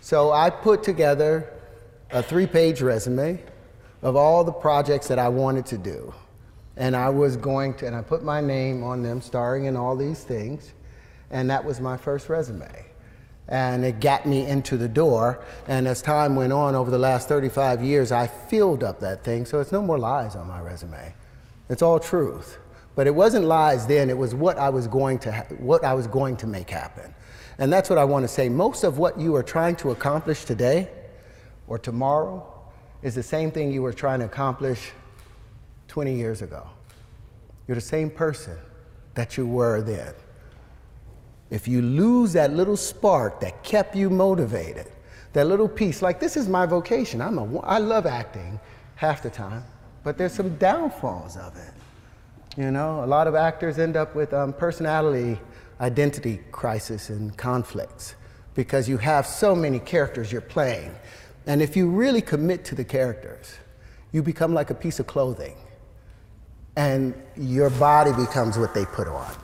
So I put together a three-page resume of all the projects that I wanted to do. And I was going to, and I put my name on them, starring in all these things, and that was my first resume and it got me into the door. And as time went on over the last 35 years, I filled up that thing. So it's no more lies on my resume. It's all truth. But it wasn't lies then. It was what I was going to ha- what I was going to make happen. And that's what I want to say. Most of what you are trying to accomplish today or tomorrow is the same thing you were trying to accomplish 20 years ago. You're the same person that you were then. If you lose that little spark that kept you motivated, that little piece, like this is my vocation. I'm a, I love acting half the time, but there's some downfalls of it. You know, a lot of actors end up with um, personality identity crisis and conflicts because you have so many characters you're playing. And if you really commit to the characters, you become like a piece of clothing. And your body becomes what they put on.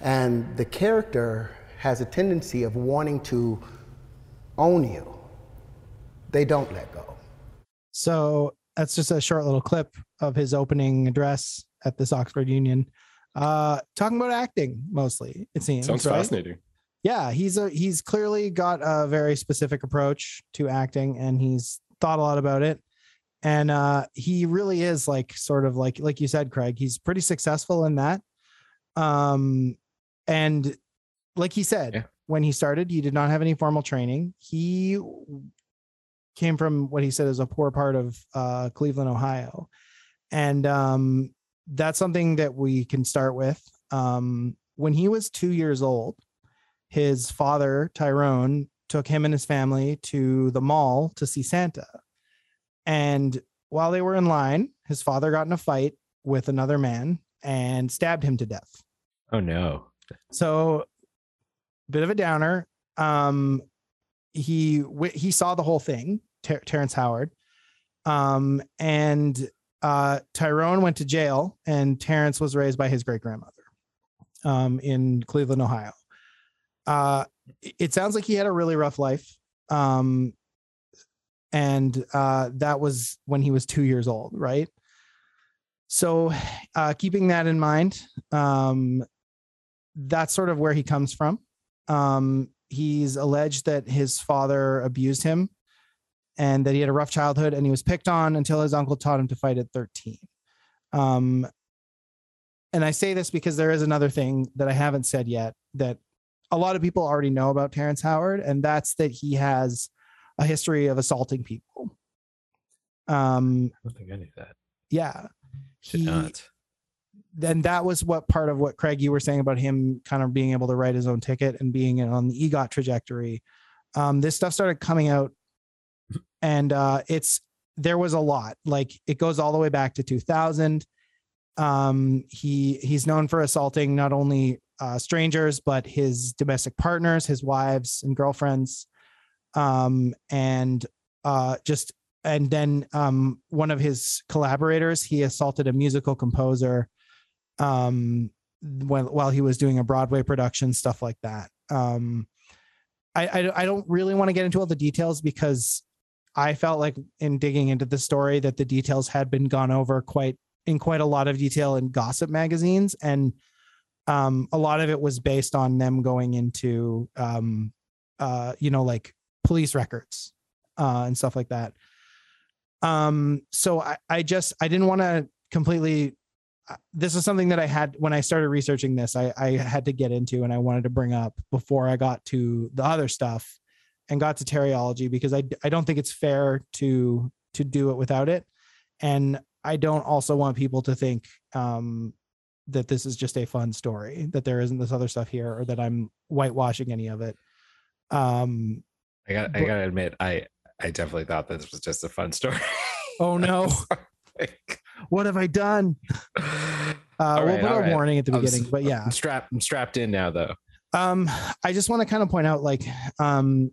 And the character has a tendency of wanting to own you. They don't let go. So that's just a short little clip of his opening address at this Oxford Union, uh, talking about acting mostly. It seems Sounds right? fascinating. Yeah, he's a he's clearly got a very specific approach to acting, and he's thought a lot about it. And uh, he really is like sort of like like you said, Craig. He's pretty successful in that. Um, and like he said, Yeah. when he started, he did not have any formal training. He came from what he said is a poor part of uh, Cleveland, Ohio, and um, that's something that we can start with. Um, when he was two years old, his father Tyrone took him and his family to the mall to see Santa, and while they were in line, his father got in a fight with another man and stabbed him to death. Oh no. So, bit of a downer. Um, he he saw the whole thing, Ter- Terrence Howard, um, and uh, Tyrone went to jail, and Terrence was raised by his great grandmother, um, in Cleveland, Ohio. Uh, it- sounds like he had a really rough life, um, and uh, that was when he was two years old, right? So, uh, keeping that in mind, um, that's sort of where he comes from. Um, he's alleged that his father abused him and that he had a rough childhood and he was picked on until his uncle taught him to fight at 13. Um, and I say this because there is another thing that I haven't said yet that a lot of people already know about Terrence Howard, and that's that he has a history of assaulting people. Um, I don't think I knew that. yeah. Did He- not. Then that was what part of what Craig you were saying about him kind of being able to write his own ticket and being on the EGOT trajectory. Um, this stuff started coming out, and uh, it's there was a lot. Like it goes all the way back to 2000. Um, he he's known for assaulting not only uh, strangers but his domestic partners, his wives and girlfriends, um, and uh, just and then um, one of his collaborators he assaulted a musical composer um while he was doing a broadway production stuff like that. Um i i, I don't really want to get into all the details because i felt like in digging into the story that the details had been gone over quite in quite a lot of detail in gossip magazines. And um a lot of it was based on them going into um uh you know like police records uh and stuff like that. Um so i i just i didn't want to completely this is something that I had when I started researching this. I, I had to get into and I wanted to bring up before I got to the other stuff and got to Terryology because I I don't think it's fair to to do it without it, and I don't also want people to think um, that this is just a fun story that there isn't this other stuff here or that I'm whitewashing any of it. Um, I got I gotta admit, I I definitely thought this was just a fun story. oh no, what have I done? Uh, All we'll put a right. warning at the I'm beginning, but yeah. I'm strapped. I'm strapped in now, though. um i just want to kind of point out like um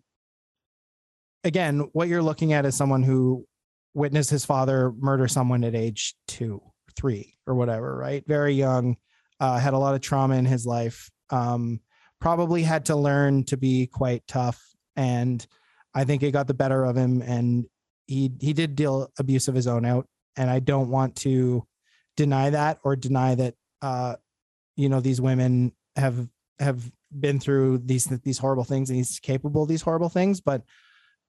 again what you're looking at is someone who witnessed his father murder someone at age two three or whatever right very young uh, had a lot of trauma in his life um probably had to learn to be quite tough and i think it got the better of him and he he did deal abuse of his own out and i don't want to deny that or deny that uh you know these women have have been through these these horrible things and he's capable of these horrible things. But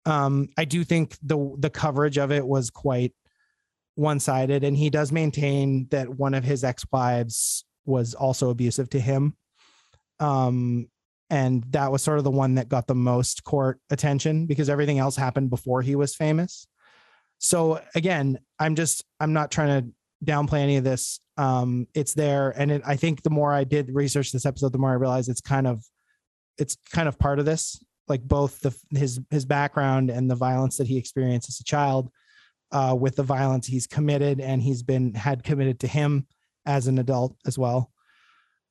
um i do think the the coverage of it was quite one-sided and he does maintain that one of his ex-wives was also abusive to him. Um and that was sort of the one that got the most court attention because everything else happened before he was famous so again i'm just i'm not trying to downplay any of this. Um it's there. And it, i think the more i did research this episode the more i realized it's kind of it's kind of part of this. Like both the his his background and the violence that he experienced as a child uh with the violence he's committed and he's been had committed to him as an adult as well.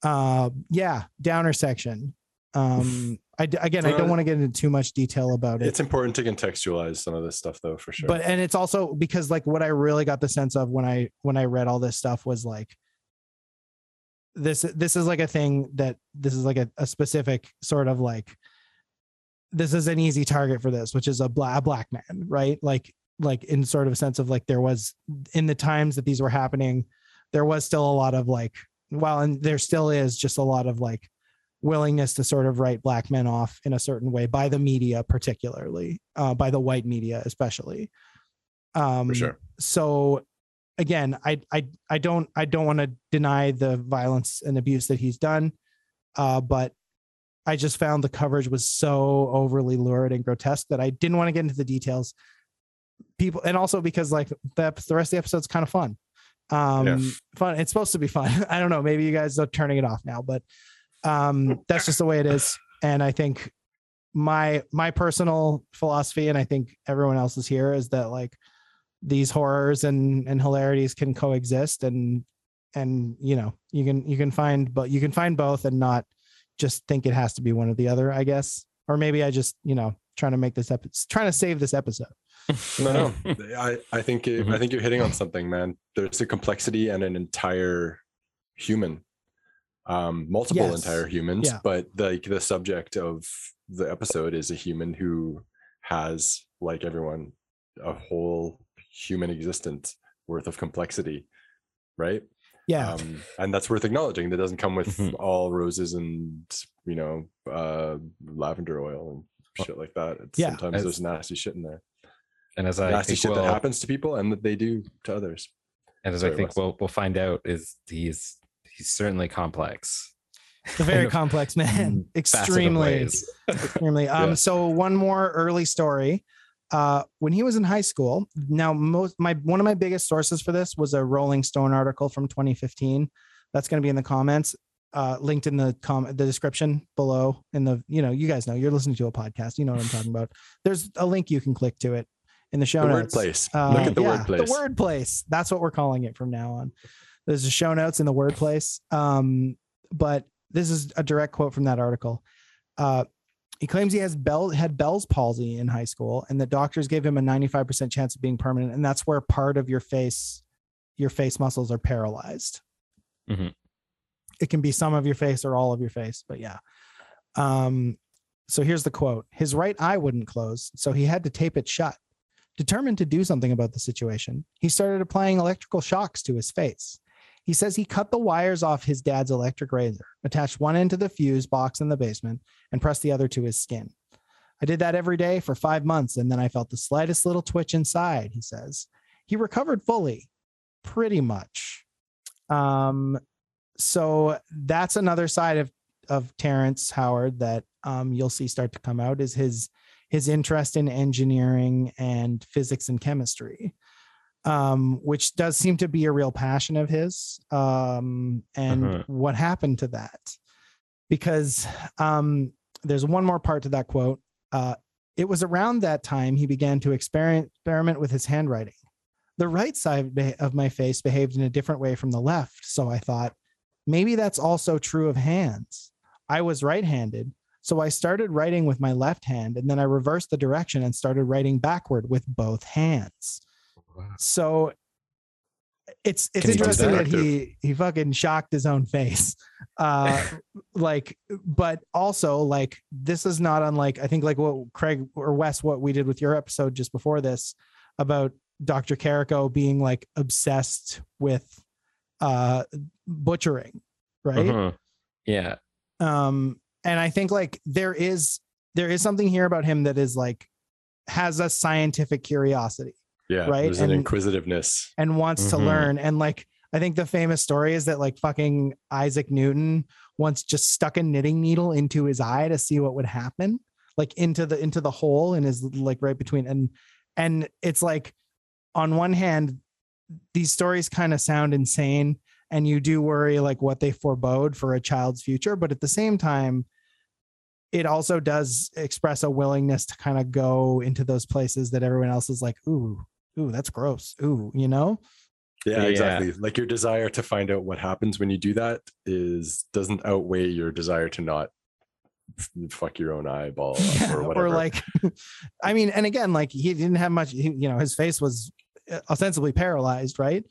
Uh yeah downer section. Um I again, I don't want to get into too much detail about it. It's important to contextualize some of this stuff, though, for sure. but and it's also because like what i really got the sense of when i when i read all this stuff was like this this is like a thing that this is like a, a specific sort of like this is an easy target for this which is a black, a black man right like like in sort of a sense of like there was in the times that these were happening there was still a lot of like well and there still is just a lot of like willingness to sort of write black men off in a certain way by the media particularly uh, by the white media especially um for sure. so again i i i don't i don't want to deny the violence and abuse that he's done uh but i just found the coverage was so overly lurid and grotesque that i didn't want to get into the details people and also because like the, the rest of the episode's kind of fun um Yeah. fun it's supposed to be fun i don't know maybe you guys are turning it off now but um that's just the way it is and i think my my personal philosophy and i think everyone else's here is that like these horrors and and hilarities can coexist and and you know you can you can find but you can find both and not just think it has to be one or the other i guess or maybe i just you know trying to make this episode trying to save this episode No, no. I, I think it, Mhm. I think you're hitting on something, man. There's a complexity and an entire human, um, multiple Yes. entire humans, Yeah. but the the subject of the episode is a human who has, like everyone, a whole human existence worth of complexity, right? yeah Um, and that's worth acknowledging. That doesn't come with Mhm. all roses and you know uh, lavender oil and shit like that. It's, Yeah. sometimes As- there's nasty shit in there And as I nasty think shit we'll, that happens to people and that they do to others. and as Sorry, I think Wes. we'll we'll find out is he's he's certainly complex. a very complex man extremely extremely um Yeah. so one more early story uh when he was in high school now most my one of my biggest sources for this was a rolling stone article from 2015 that's going to be in the comments uh linked in the com the description below in the you know you guys know you're listening to a podcast you know what i'm talking about there's a link you can click to it in the show The word place. Uh, Look at the yeah, word place. The word place. That's what we're calling it from now on. There's the show notes in the word place. Um, but this is a direct quote from that article. Uh, he claims he has Bell had Bell's palsy in high school, and the doctors gave him a 95% chance of being permanent, and that's where part of your face, your face muscles are paralyzed. Mhm. It can be some of your face or all of your face, but yeah. Um, so here's the quote: His right eye wouldn't close, so he had to tape it shut. Determined to do something about the situation, he started applying electrical shocks to his face. He says he cut the wires off his dad's electric razor, attached one end to the fuse box in the basement, and pressed the other to his skin. I did that every day for five months, and then I felt the slightest little twitch inside, he says. He recovered fully, pretty much. Um, so that's another side of of Terrence Howard that um, you'll see start to come out is his his interest in engineering and physics and chemistry, um, which does seem to be a real passion of his. Um, and Uh-huh. what happened to that? Because um, there's one more part to that quote. Uh, it was around that time he began to experiment, experiment with his handwriting. The right side of my face behaved in a different way from the left. So I thought, maybe that's also true of hands. I was right handed. So I started writing with my left hand and then I reversed the direction and started writing backward with both hands. So it's it's Can interesting that, that? he he fucking shocked his own face. Uh like but also like this is not unlike I think like what Craig or Wes what we did with your episode just before this about Dr. Carrico being like obsessed with uh butchering, right? Mhm. Yeah. um and i think like there is there is something here about him that is like has a scientific curiosity Yeah, right? There's an And- inquisitiveness. and wants to Mhm. learn and like i think the famous story is that like fucking isaac newton once just stuck a knitting needle into his eye to see what would happen like into the into the hole in his like right between and and it's like on one hand these stories kind of sound insane and you do worry like what they forebode for a child's future but at the same time it also does express a willingness to kind of go into those places that everyone else is like ooh ooh that's gross ooh you know Yeah, Yeah. exactly. Like your desire to find out what happens when you do that is doesn't outweigh your desire to not fuck your own eyeball Yeah, or whatever. or like i mean and again like he didn't have much he, you know his face was uh, ostensibly paralyzed right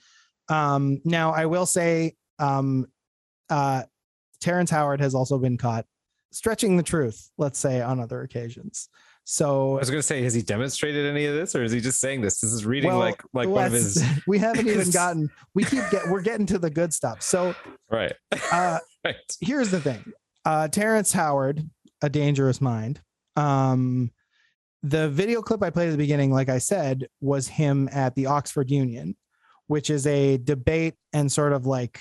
um now i will say um uh terrence howard has also been caught stretching the truth let's say on other occasions I was going to say, has he demonstrated any of this, or is he just saying this? This is reading Well, like like one of his we haven't even gotten we keep get we're getting to the good stuff so right. uh right. here's the thing uh terrence howard a dangerous mind um the video clip i played at the beginning like i said was him at the oxford union which is a debate and sort of like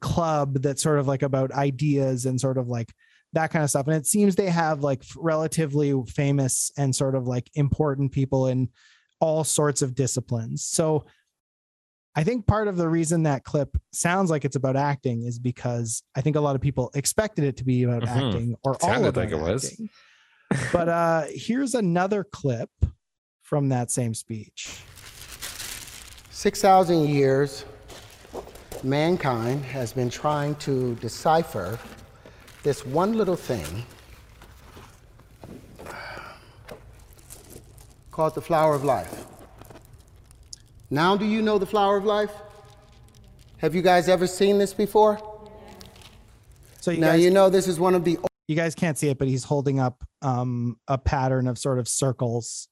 club that's sort of like about ideas and sort of like that kind of stuff and it seems they have like relatively famous and sort of like important people in all sorts of disciplines so I think part of the reason that clip sounds like it's about acting is because I think a lot of people expected it to be about Mhm. acting or all Sounded about like it was. acting. But uh here's another clip from that same speech. 6,000 years, mankind has been trying to decipher this one little thing called the flower of life. Now, do you know the flower of life? Have you guys ever seen this before? So you now, guys you know this is one of the you guys can't see it, but he's holding up um a pattern of sort of circles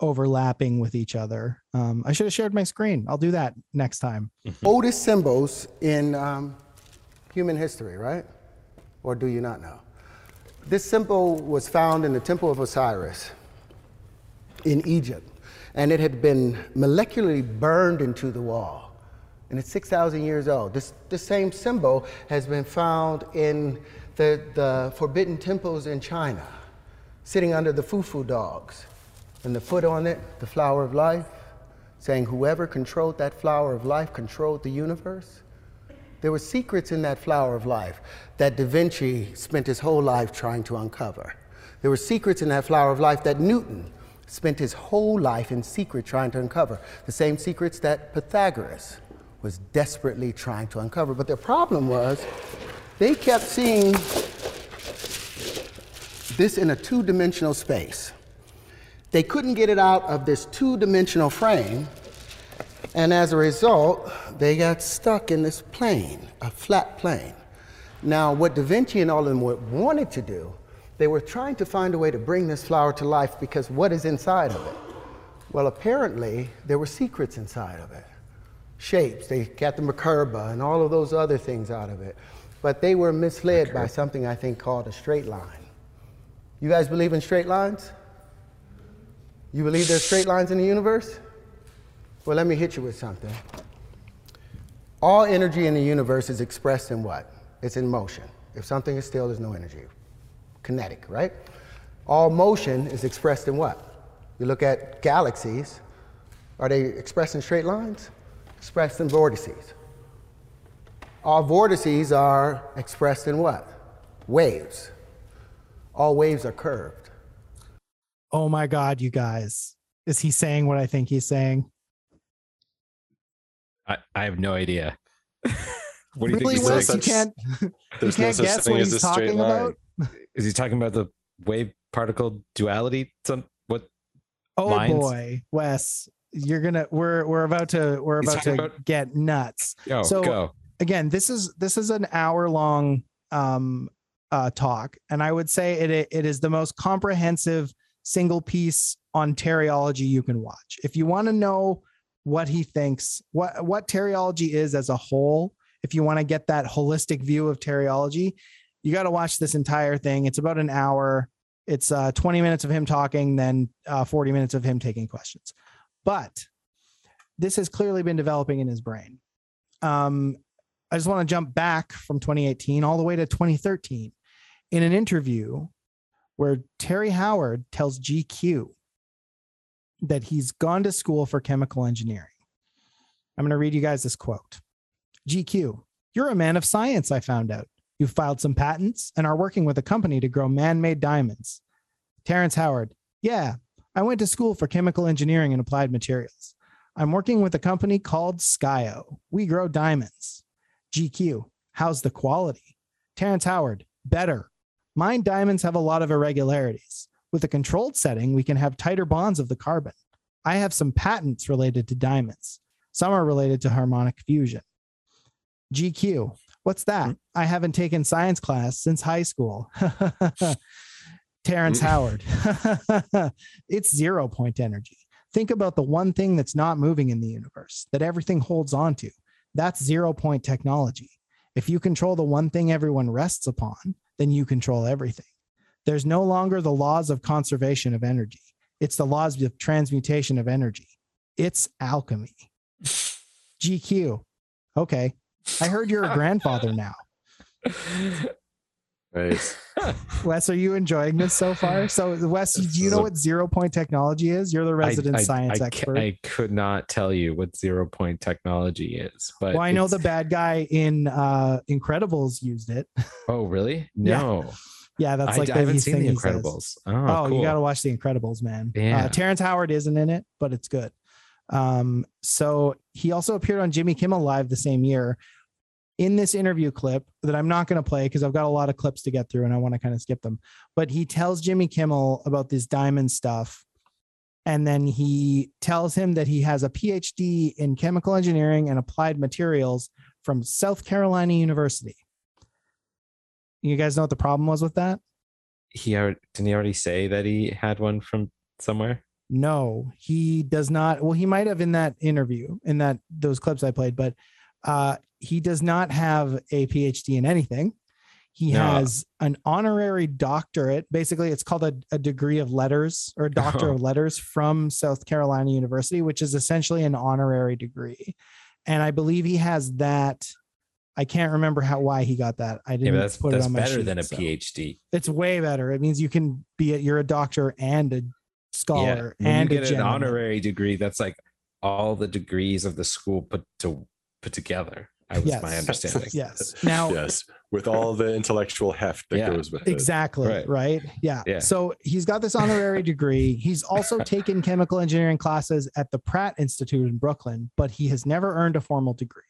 overlapping with each other. Um I should have shared my screen. I'll do that next time. oldest symbols in um, human history, right? Or do you not know? This symbol was found in the Temple of Osiris in Egypt, and it had been molecularly burned into the wall. And it's 6,000 years old. This, this same symbol has been found in the, the forbidden temples in China, sitting under the fufu dogs. And the foot on it, the flower of life, saying whoever controlled that flower of life controlled the universe. There were secrets in that flower of life that Da Vinci spent his whole life trying to uncover. There were secrets in that flower of life that Newton spent his whole life in secret trying to uncover. The same secrets that Pythagoras was desperately trying to uncover. But their problem was they kept seeing this in a two dimensional space. They couldn't get it out of this two dimensional frame, and as a result, they got stuck in this plane, a flat plane. Now, what Da Vinci and all of them wanted to do, they were trying to find a way to bring this flower to life because what is inside of it? Well, apparently, there were secrets inside of it. Shapes, they got the Merkaba and all of those other things out of it. But they were misled by something I think called a straight line. You guys believe in straight lines? You believe there's straight lines in the universe? Well, let me hit you with something. All energy in the universe is expressed in what? It's in motion. If something is still, there's no energy. Kinetic, right? All motion is expressed in what? You look at galaxies, are they expressed in straight lines? Expressed in vortices. All vortices are expressed in what? Waves. All waves are curved. Oh my god, you guys. Is he saying what I think he's saying? I, I have no idea. what do you really, think he's Wes? saying? You can't you can't such guess what he's talking line. about? Is he talking about the wave particle duality? Some what? Oh lines. boy, Wes, you're gonna we're we're about to we're about to about- get nuts. Go So- go. Again, this is this is an hour long um uh talk, and I would say it it is the most comprehensive single piece on Terryology you can watch. If you want to know what he thinks, what what Terryology is as a whole, if you want to get that holistic view of Terryology, you got to watch this entire thing. It's about an hour. It's uh, 20 minutes of him talking, then uh, 40 minutes of him taking questions. But this has clearly been developing in his brain. Um, I just want to jump back from 2018 all the way to 2013 in an interview where Terry Howard tells GQ that he's gone to school for chemical engineering. I'm going to read you guys this quote GQ, you're a man of science, I found out. You've filed some patents and are working with a company to grow man made diamonds. Terrence Howard, yeah, I went to school for chemical engineering and applied materials. I'm working with a company called Skyo. We grow diamonds. GQ, how's the quality? Terrence Howard, better. Mine diamonds have a lot of irregularities. With a controlled setting, we can have tighter bonds of the carbon. I have some patents related to diamonds. Some are related to harmonic fusion. GQ. What's that? I haven't taken science class since high school. Terrence mm. Howard. it's zero point energy. Think about the one thing that's not moving in the universe that everything holds on to. That's zero point technology. If you control the one thing everyone rests upon, then you control everything. There's no longer the laws of conservation of energy. It's the laws of transmutation of energy. It's alchemy. GQ. Okay. I heard you're a grandfather now. Right. Wes, are you enjoying this so far? So, Wes, do you know what zero point technology is? You're the resident I, I, science I, expert. I could not tell you what zero point technology is, but well, I know the bad guy in uh Incredibles used it. Oh, really? No, Yeah, that's like I the haven't he seen thing The. Incredibles. Oh, Oh, cool. you got to watch The Incredibles, man. Yeah. Uh, Terrence Howard isn't in it, but it's good. Um, so he also appeared on Jimmy Kimmel Live the same year. In this interview clip that I'm not going to play because I've got a lot of clips to get through and I want to kind of skip them. But he tells Jimmy Kimmel about this diamond stuff. And then he tells him that he has a PhD in chemical engineering and applied materials from South Carolina University. You guys know what the problem was with that? he already, didn't he already say that he had one from somewhere? No, he does not. Well, he might have in that interview, in that those clips I played, but uh, he does not have a PhD in anything. He No. has an honorary doctorate. Basically, it's called a, a degree of letters or a doctor Oh. of letters from South Carolina University, which is essentially an honorary degree. And I believe he has that. I can't remember how why he got that. I didn't but that's put that's it on my better sheet, than a so. PhD. It's way better. It means you can be a, you're a doctor and a scholar when and you a get an honorary degree, that's like all the degrees of the school put to put together. I was my understanding. Yes. Now, yes, with all the intellectual heft that Yeah, goes with it. exactly. Right. Right. Yeah. Yeah. So he's got this honorary degree. He's also taken chemical engineering classes at the Pratt Institute in Brooklyn, but he has never earned a formal degree.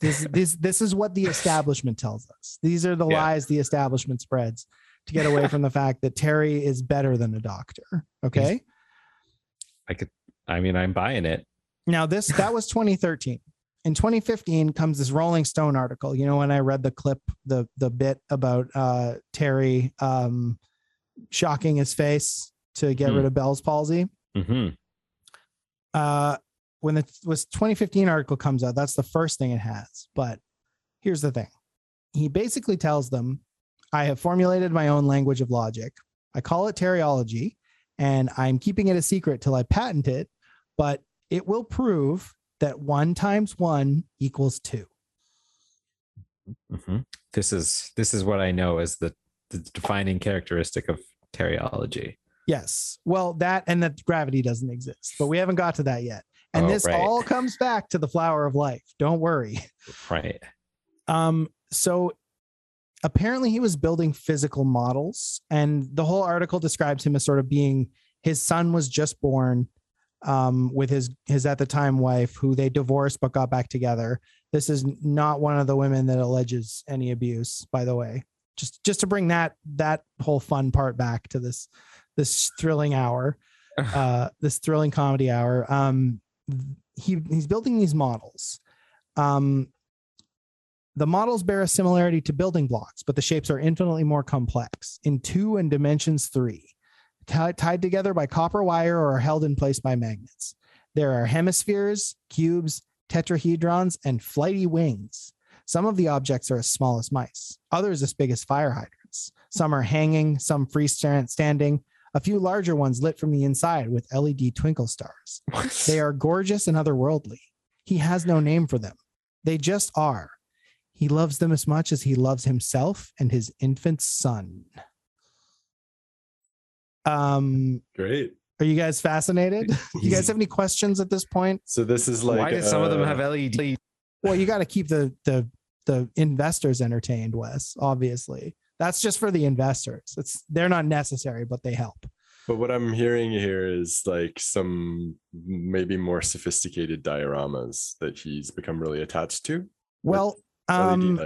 This, this, this is what the establishment tells us. These are the Yeah. lies the establishment spreads to get away from the fact that Terry is better than a doctor. Okay. I could. I mean, I'm buying it. Now this that was 2013. In 2015 comes this Rolling Stone article. You know when I read the clip, the the bit about uh, Terry um, shocking his face to get Hmm. rid of Bell's palsy. Mm-hmm. Uh, when the was 2015 article comes out, that's the first thing it has. But here's the thing: he basically tells them, "I have formulated my own language of logic. I call it Terryology, and I'm keeping it a secret till I patent it. But it will prove that one times one equals two. hmm This is this is what I know as the the defining characteristic of Terryology. Yes. Well, that and that gravity doesn't exist, but we haven't got to that yet. And Oh, this right. all comes back to the flower of life. Don't worry. Right. Um, so apparently he was building physical models, and the whole article describes him as sort of being his son was just born um, with his his at the time wife, who they divorced but got back together. This is not one of the women that alleges any abuse, by the way. Just just to bring that that whole fun part back to this this thrilling hour, uh, this thrilling comedy hour. Um, he he's building these models. Um, the models bear a similarity to building blocks, but the shapes are infinitely more complex in two and dimensions three, Ti- tied together by copper wire or held in place by magnets. There are hemispheres, cubes, tetrahedrons, and flighty wings. Some of the objects are as small as mice, others as big as fire hydrants. Some are hanging, some freestanding, a few larger ones lit from the inside with LED twinkle stars. They are gorgeous and otherworldly. He has no name for them. They just are. He loves them as much as he loves himself and his infant son. Um, Great. are you guys fascinated? you guys have any questions at this point? So this is like Why do some of them uh, have LED? Well, you got to keep the the the investors entertained, Wes. Obviously, that's just for the investors. It's they're not necessary, but they help. But what I'm hearing here is like some maybe more sophisticated dioramas that he's become really attached to. Well, um,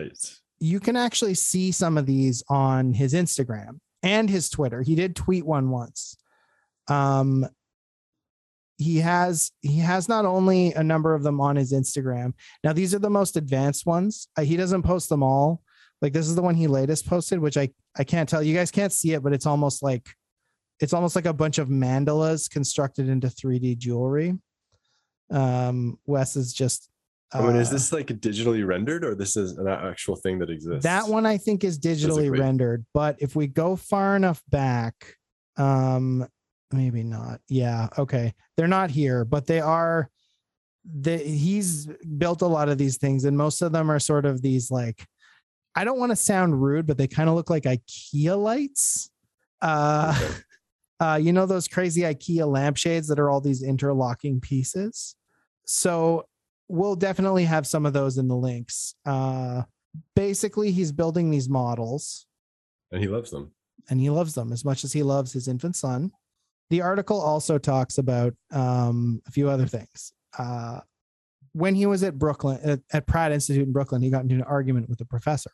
you can actually see some of these on his Instagram and his Twitter. He did tweet one once. Um, he has he has not only a number of them on his Instagram. Now these are the most advanced ones. Uh, he doesn't post them all. Like this is the one he latest posted, which I I can't tell you guys can't see it, but it's almost like it's almost like a bunch of mandalas constructed into 3D jewelry. Um, Wes is just. I mean, is uh, this like digitally rendered or this is an actual thing that exists? that one I think is digitally Physically. rendered, but if we go far enough back, um, maybe not. Yeah, okay. They're not here, but they are. The, he's built a lot of these things, and most of them are sort of these like. I don't want to sound rude, but they kind of look like IKEA lights. Uh, uh, you know those crazy IKEA lampshades that are all these interlocking pieces. So we'll definitely have some of those in the links. Uh, basically, he's building these models and he loves them. and he loves them as much as he loves his infant son. The article also talks about um, a few other things. Uh, when he was at Brooklyn, at, at Pratt Institute in Brooklyn, he got into an argument with a professor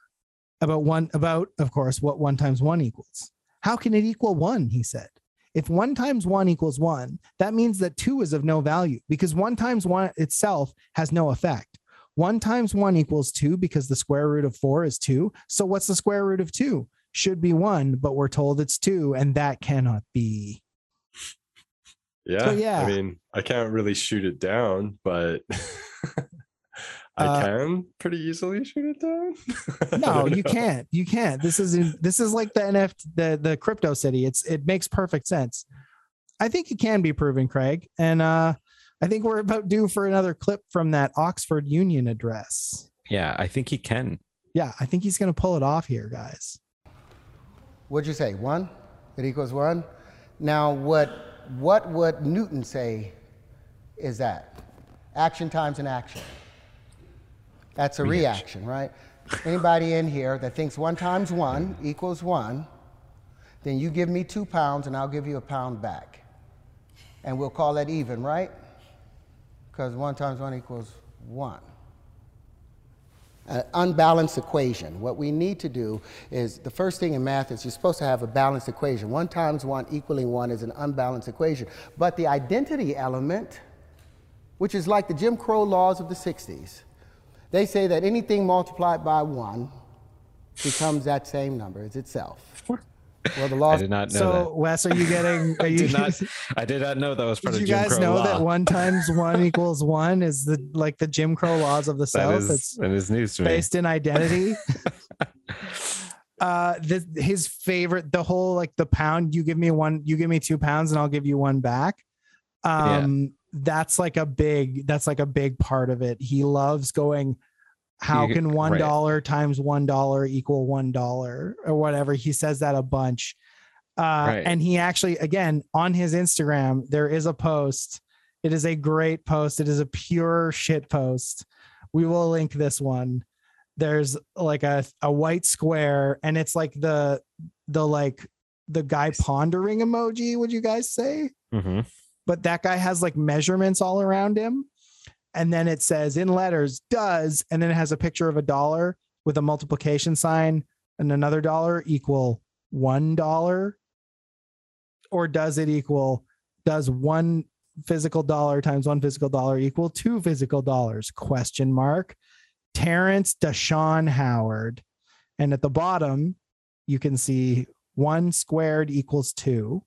about one, about, of course, what one times one equals. How can it equal one? He said. If one times one equals one, that means that two is of no value because one times one itself has no effect. One times one equals two because the square root of four is two. So what's the square root of two? Should be one, but we're told it's two, and that cannot be. Yeah. yeah. I mean, I can't really shoot it down, but I Uh, can pretty easily shoot it down. No, you can't. You can't. This is in, this is like the NFT, the the crypto city. It's it makes perfect sense. I think it can be proven, Craig, and uh, I think we're about due for another clip from that Oxford Union address. Yeah, I think he can. Yeah, I think he's going to pull it off here, guys. What'd you say? One? It equals one? Now, what, what would Newton say is that? Action times an action. That's a reaction, right? Anybody in here that thinks one times one equals one, then you give me two pounds and I'll give you a pound back. And we'll call that even, right? Because one times one equals one an unbalanced equation. What we need to do is the first thing in math is you're supposed to have a balanced equation. One times one equaling one is an unbalanced equation. But the identity element, which is like the Jim Crow laws of the 60s, they say that anything multiplied by one becomes that same number as itself. Well, the I did not know So, Wes, are you getting? Are that. you? Did not, I did not know that was part Did of you guys know law. that one times one equals one is the like the Jim Crow laws of the South? is, it's that is news to me. based in identity. uh the, his favorite the whole like the pound you give me one you give me two pounds and i'll give you one back um that's like a big that's like a big part of it. He loves going how can one right. times one dollar equal one dollar? Or whatever. He says that a bunch. Uh Right. and he actually again on his instagram there is a post. It is a great post. It is a pure shit post. We will link this one. There's like a, a white square and it's like the the like the guy pondering emoji would you guys say? Mhm. But that guy has like measurements all around him. And then it says in letters does and then it has a picture of a dollar with a multiplication sign and another dollar equal one dollar. Or does it equal does one physical dollar times one physical dollar equal two physical dollars? Question mark. Terrence Dashon howard. And at the bottom you can see one squared equals two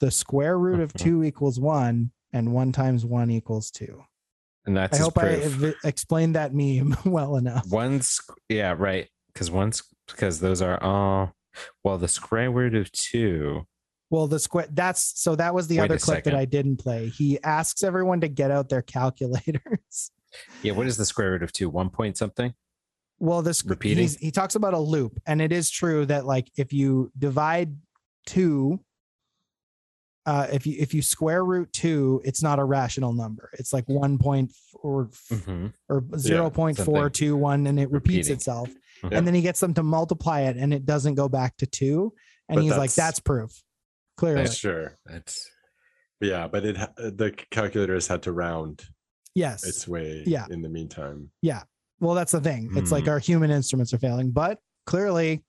the square root of two equals one and one times one equals two And that's i hope i proof. have explained that meme well enough One's yeah, right. Because once because those are all well, the square root of two. Well, the square that's so that was the Wait other clip that. I didn't play. He asks everyone to get out their calculators. Yeah, what is the square root of two? One point something? Well, this Repeating? he talks about a loop, and it is true that like if you divide two, uh, if you if you square root two, it's not a rational number. It's like one point or Mhm. or zero point four two one, and it repeats Repeating. itself. Mhm. And then he gets them to multiply it, and it doesn't go back to two. And But he's like, that's- "That's proof." Clearly, That's sure. That's yeah, but it the calculator has had to round yes. its way Yeah. in the meantime. Yeah. Well, that's the thing. It's like Hmm. our human instruments are failing, but clearly,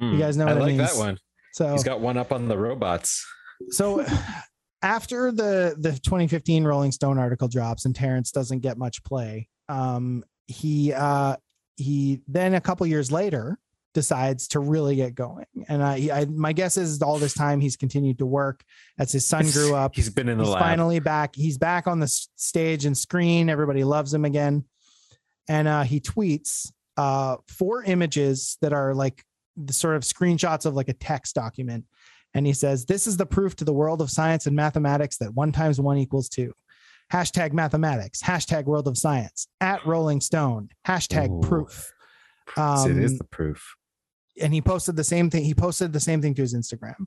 you guys know Hmm. I what like means. that one. so He's got one up on the robots. So after the the 2015 Rolling Stone article drops and Terrence doesn't get much play, um, he uh, he then a couple years later decides to really get going. And I, I my guess is all this time he's continued to work as his son grew up. He's been in the He's lab. finally back. He's back on the stage and screen. Everybody loves him again. And uh, he tweets uh, four images that are like the sort of screenshots of like a text document. And he says, This is the proof to the world of science and mathematics that one times one equals two. Hashtag mathematics, hashtag world of science, at Rolling Stone, hashtag Ooh. proof. So it is Um, the proof. and he posted the same thing. He posted the same thing to his Instagram.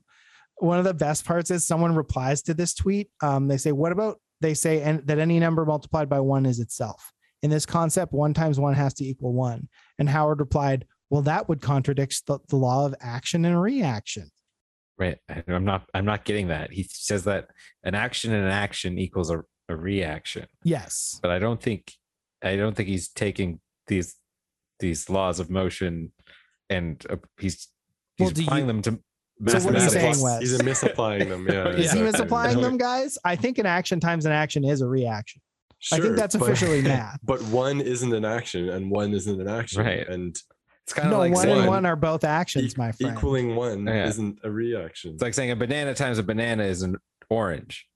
One of the best parts is someone replies to this tweet. Um, they say, "What about?" They say, "and that any number multiplied by one is itself." In this concept, one times one has to equal one. And Howard replied, "Well, that would contradict the, the law of action and reaction." Right. I- I'm not. I'm not getting that. He says that an action and an action equals a, a reaction, Yes. but I don't think. I don't think he's taking these these laws of motion, and uh, he's Well, he's you- applying them to. So what are you saying, Wes? He's misapplying them. Yeah. Is he misapplying them, guys? I think an action times an action is a reaction. Sure, I think Sure, that's but- officially math. But one isn't an action, and one isn't an action. Right. And It's kind of No, like one saying, and one are both actions, e- my friend. equaling one Yeah. isn't a reaction. It's like saying a banana times a banana is an orange.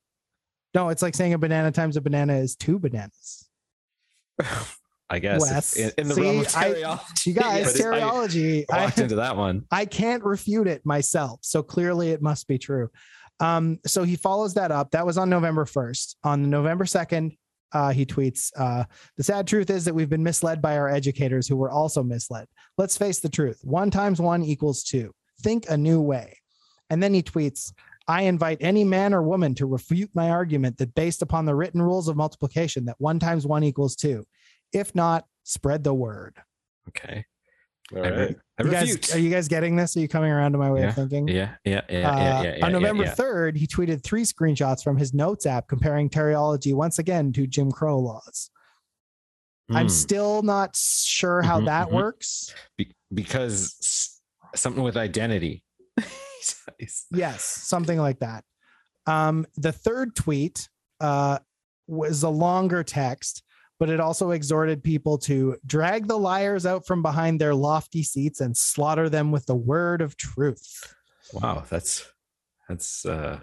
No, it's like saying a banana times a banana is two bananas. I guess if- Wes, in, in the see, realm of I- You guys, yes, I Terryology. I, walked into that one. I can't refute it myself. So clearly it must be true. Um, so he follows that up. That was on November 1st. On November 2nd, uh, he tweets, uh, the sad truth is that we've been misled by our educators who were also misled. Let's face the truth. One times one equals two. Think a new way. And then he tweets, I invite any man or woman to refute my argument that based upon the written rules of multiplication, that one times one equals two. If not, spread the word. Okay. All I, right. re- I You guys, are you guys getting this? Are you coming around to my way of thinking? yeah, yeah, yeah, Uh, yeah, yeah, yeah. on November yeah. 3rd, he tweeted three screenshots from his notes app comparing Terryology once again to Jim Crow laws. I'm Hmm. still not sure how Mhm, that mhm. works. Be- because something with identity. Yes, something like that. Um, the third tweet uh, was a longer text, but it also exhorted people to drag the liars out from behind their lofty seats and slaughter them with the word of truth. wow, that's that's uh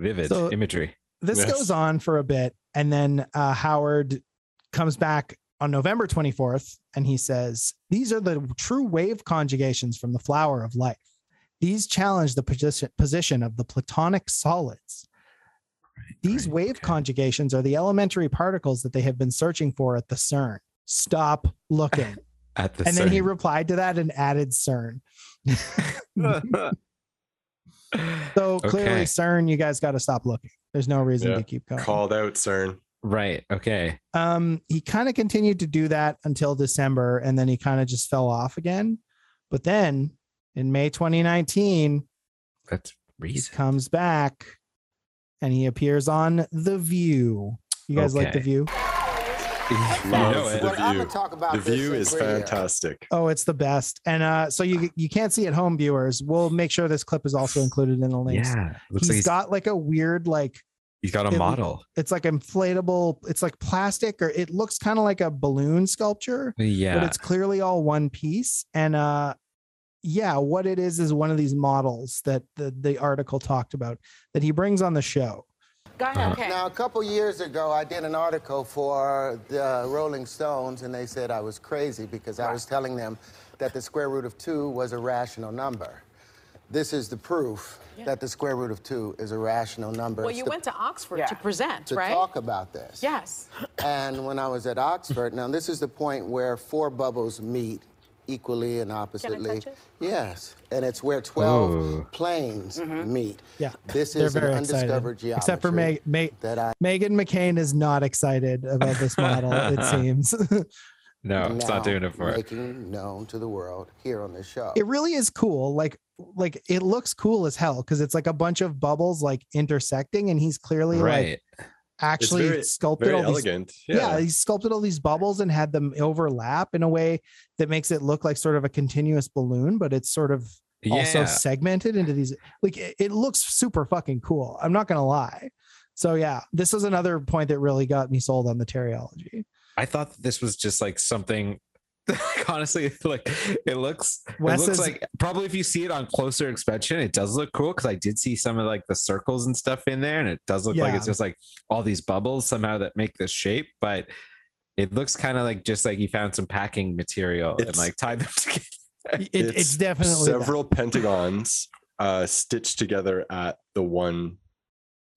vivid So- imagery. this Yes. goes on for a bit and then uh, howard comes back on november 24th and he says these are the true wave conjugations from the flower of life these challenge the position, position of the platonic solids these wave okay. conjugations are the elementary particles that they have been searching for at the cern stop looking At the and then he replied to that and added cern so clearly Okay. cern you guys got to stop looking there's no reason Yeah. to keep going Called out CERN. right. Okay. um he kind of continued to do that until december and then he kind of just fell off again but then in may 2019 That's he reason. comes back and he appears on the view you guys like the view You know it. the Well, view. talk about The view is Korea. fantastic. oh it's the best and uh so you you can't see at home viewers we'll make sure this clip is also included in the links Yeah. Looks he's like he's, got like a weird like he's got a it- model. it's like inflatable it's like plastic or it looks kind of like a balloon sculpture Yeah. but it's clearly all one piece and uh yeah what it is is one of these models that the, the article talked about that he brings on the show Go ahead. Uh-huh. Okay. Now, a couple years ago, I did an article for the Rolling Stones, and they said I was crazy because I was telling them that the square root of two was a rational number. This is the proof that the square root of two is a rational number. well, It's you the- went to Oxford Yeah. to present, to right? talk about this. Yes. And when I was at Oxford, now this is the point where four bubbles meet equally and oppositely. touch it? Yes, and it's where 12 Oh. planes Mm-hmm. meet. yeah This they're is an very excited undiscovered geometry. except for Meg, Meg, that I Meghan McCain is not excited about this model it seems no, am it's not doing it for it. making known to the world here on this show. it really is cool like like it looks cool as hell because it's like a bunch of bubbles like intersecting and he's clearly like Right. Actually very- sculpted Very all these yeah. Yeah. he sculpted all these bubbles and had them overlap in a way that makes it look like sort of a continuous balloon but it's sort of also segmented into these like it, it looks super fucking cool i'm not gonna lie so yeah this was another point that really got me sold on the Terryology I thought this was just like something. like, honestly, like it looks. Wes it looks is- like probably if you see it on closer inspection, it does look cool because I did see some of like the circles and stuff in there, and it does look like it's just like all these bubbles somehow that make this shape, but. It looks kind of like just like you found some packing material and like tied them together. it, it's, definitely that. several pentagons uh, stitched together at the one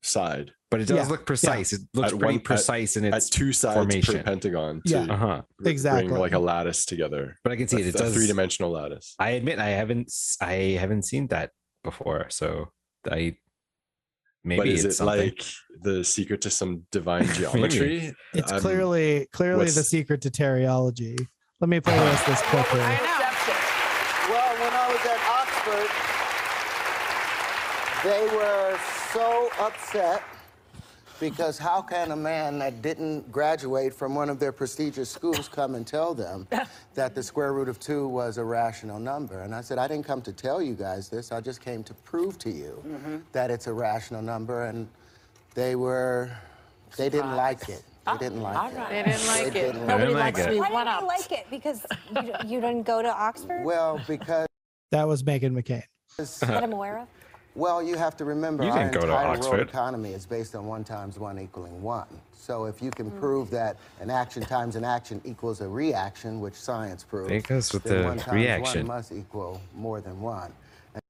side. But it does Yeah, look precise. It looks At pretty one- at- precise in At its. two sides per formation. pentagon. To Yeah. Uh huh. br- Exactly. Bring like a lattice together. But I can see it. It a does. three dimensional lattice. I admit I haven't s- I haven't seen that before, so I maybe but is it's it something. like the secret to some divine geometry? it's I'm- clearly clearly the secret to Terryology let me play this this clip here Well, when I was at Oxford, they were so upset because how can a man that didn't graduate from one of their prestigious schools come and tell them that the square root of two was a rational number? And I said, I didn't come to tell you guys this. I just came to prove to you mm-hmm. that it's a rational number. And they were, they didn't like it. They didn't oh, like it. They didn't like They it. didn't Nobody like likes it. to Why didn't you like it? Because you, you didn't go to Oxford Well, because that was Meghan McCain that I'm aware of? Well, you have to remember You our didn't go to entire world economy is based on one times one equaling one. So if you Mm. can prove that an action times an action equals a reaction, which science proves, There it goes with then the one times reaction. one must equal more than one. And,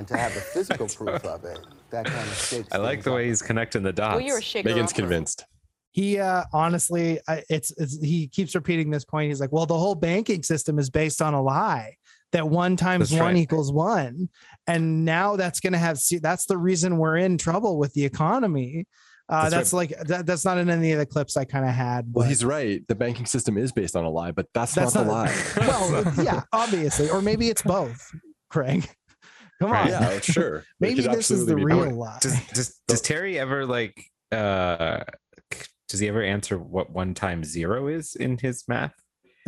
and to have the physical proof of it, that kind of shakes. I like the way up. he's connecting the dots. Well, you were shaking. Meghan's convinced. he uh honestly I, it's, it's he keeps repeating this point he's like well the whole banking system is based on a lie that one times That's one right. equals one and now that's going to have se- that's the reason we're in trouble with the economy uh That's that's, like that, that's not in any of the clips i kind of had Well, he's right. The banking system is based on a lie, but that's, that's not, not the lie. well yeah obviously or maybe it's both craig come on yeah, sure. Maybe this is the real both. lie does does does Terry ever like uh does he ever answer what one times zero is in his math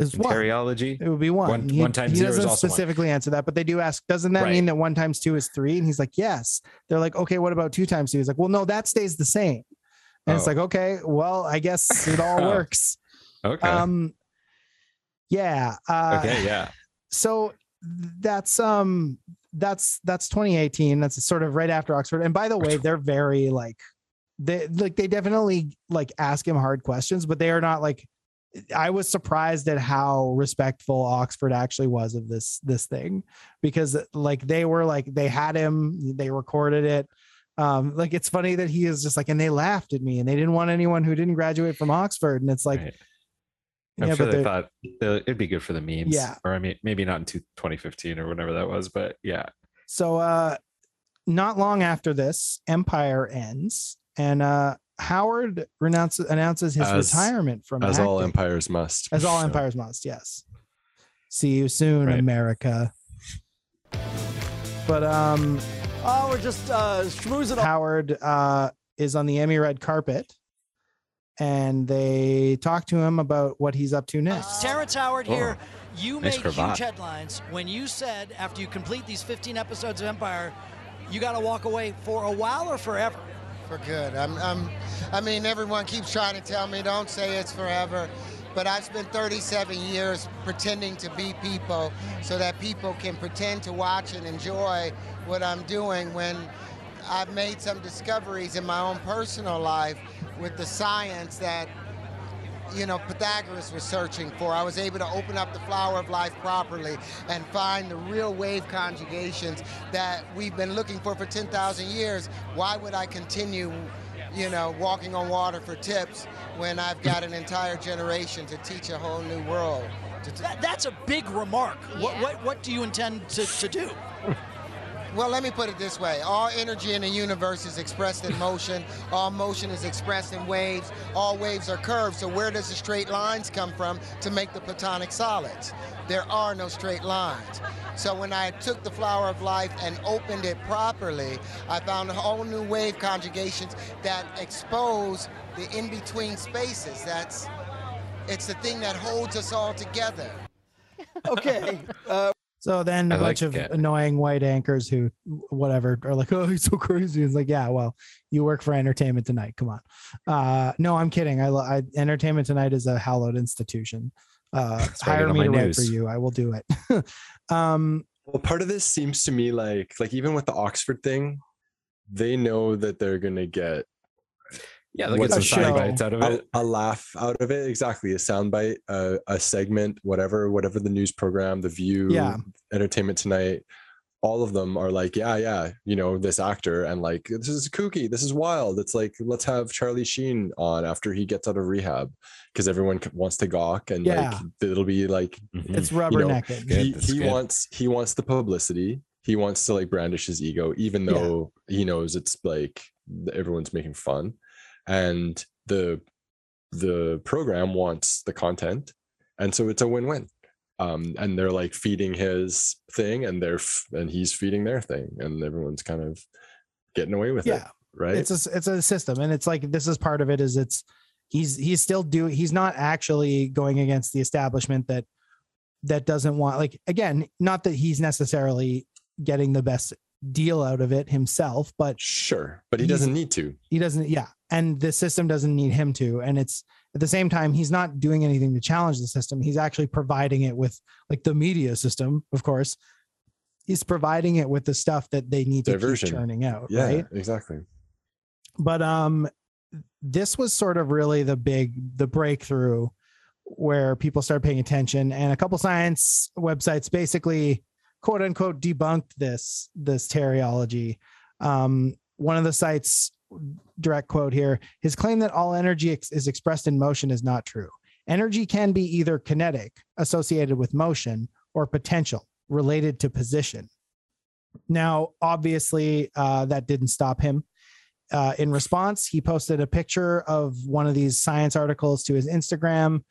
It's in one. Terryology? It would be one. One- he, one times he zero is doesn't also one. specifically answer that, but they do ask, doesn't that Right. mean that one times two is three? And he's like, yes. They're like, okay, what about two times two? He's like, well, no, that stays the same. And it's Oh. like, okay, well, I guess it all Oh. works. Okay. Um, yeah. Uh, okay. Yeah. So that's um that's that's 2018. That's sort of right after Oxford. And by the way, they're very like they like they definitely like ask him hard questions, but they are not like I was surprised at how respectful Oxford actually was of this this thing because like they were like they had him, they recorded it. Um, like it's funny that he is just like, and they laughed at me and they didn't want anyone who didn't graduate from Oxford. And it's like, Right. I'm yeah, sure but they thought it'd be good for the memes. Yeah. Or I mean, maybe not in 2015 or whatever that was, but yeah. So uh not long after this, Empire ends and uh Howard renounces announces his As- retirement from As all empires must. as all So, empires must, yes. See you soon, Right. America. But um Oh, we're just uh, schmoozing. Howard uh is on the Emmy red carpet and they talk to him about what he's up to next. Terrence Howard here. You Nice made cravat. huge headlines when you said after you complete these 15 episodes of Empire, you got to walk away for a while or forever. For good. I'm, I'm, I mean, everyone keeps trying to tell me don't say it's forever, but I've spent 37 years pretending to be people so that people can pretend to watch and enjoy what I'm doing when I've made some discoveries in my own personal life with the science that you know, Pythagoras was searching for. I was able to open up the flower of life properly and find the real wave conjugations that we've been looking for for 10,000 years. Why would I continue, you know, walking on water for tips when I've got an entire generation to teach a whole new world? T- That, that's a big remark. What, what, what do you intend to, to do? Well, let me put it this way. All energy in the universe is expressed in motion. All motion is expressed in waves. All waves are curved. So where does the straight lines come from to make the platonic solids? There are no straight lines. So when I took the flower of life and opened it properly, I found a whole new wave conjugations that expose the in-between spaces. That's it's the thing that holds us all together. Okay. Uh, So then a I bunch like of it. annoying white anchors who, whatever, are like, "Oh, he's so crazy." It's like, yeah, well, you work for Entertainment Tonight. Come on. Uh, no, I'm kidding. I, lo- I Entertainment Tonight is a hallowed institution. Uh, I get hire me my to write for you. I will do it. um, Well, part of this seems to me like like even with the Oxford thing, they know that they're gonna get Yeah, they'll What get some a sound show. bites out of a, it. a laugh out of it. Exactly, a soundbite, a, a segment, whatever, whatever the news program, the View, Yeah. Entertainment Tonight, all of them are like, yeah, yeah, you know, this actor, and like this is kooky, this is wild. It's like let's have Charlie Sheen on after he gets out of rehab because everyone wants to gawk, and Yeah. like it'll be like Mhm. it's rubbernecking. Mm-hmm. Good, he, he wants he wants the publicity he wants to like brandish his ego even Yeah. though he knows it's like everyone's making fun and the the program wants the content and so it's a win-win um and they're like feeding his thing and they're f- and he's feeding their thing and everyone's kind of getting away with it right it's a it's a system, and it's like this is part of it. Is it's he's he's still doing. He's not actually going against the establishment that that doesn't want like again. Not that he's necessarily getting the best deal out of it himself, but sure but he doesn't need to he doesn't yeah and the system doesn't need him to. And it's at the same time he's not doing anything to challenge the system. He's actually providing it with like the media system of course he's providing it with the stuff that they need to Diversion. keep churning out yeah right? exactly. But um this was sort of really the big the breakthrough where people started paying attention. And a couple science websites basically quote unquote debunked this this Terryology um one of the sites direct quote here his claim that all energy ex- is expressed in motion is not true. Energy can be either kinetic associated with motion or potential related to position. Now obviously uh, that didn't stop him. Uh, in response, he posted a picture of one of these science articles to his Instagram,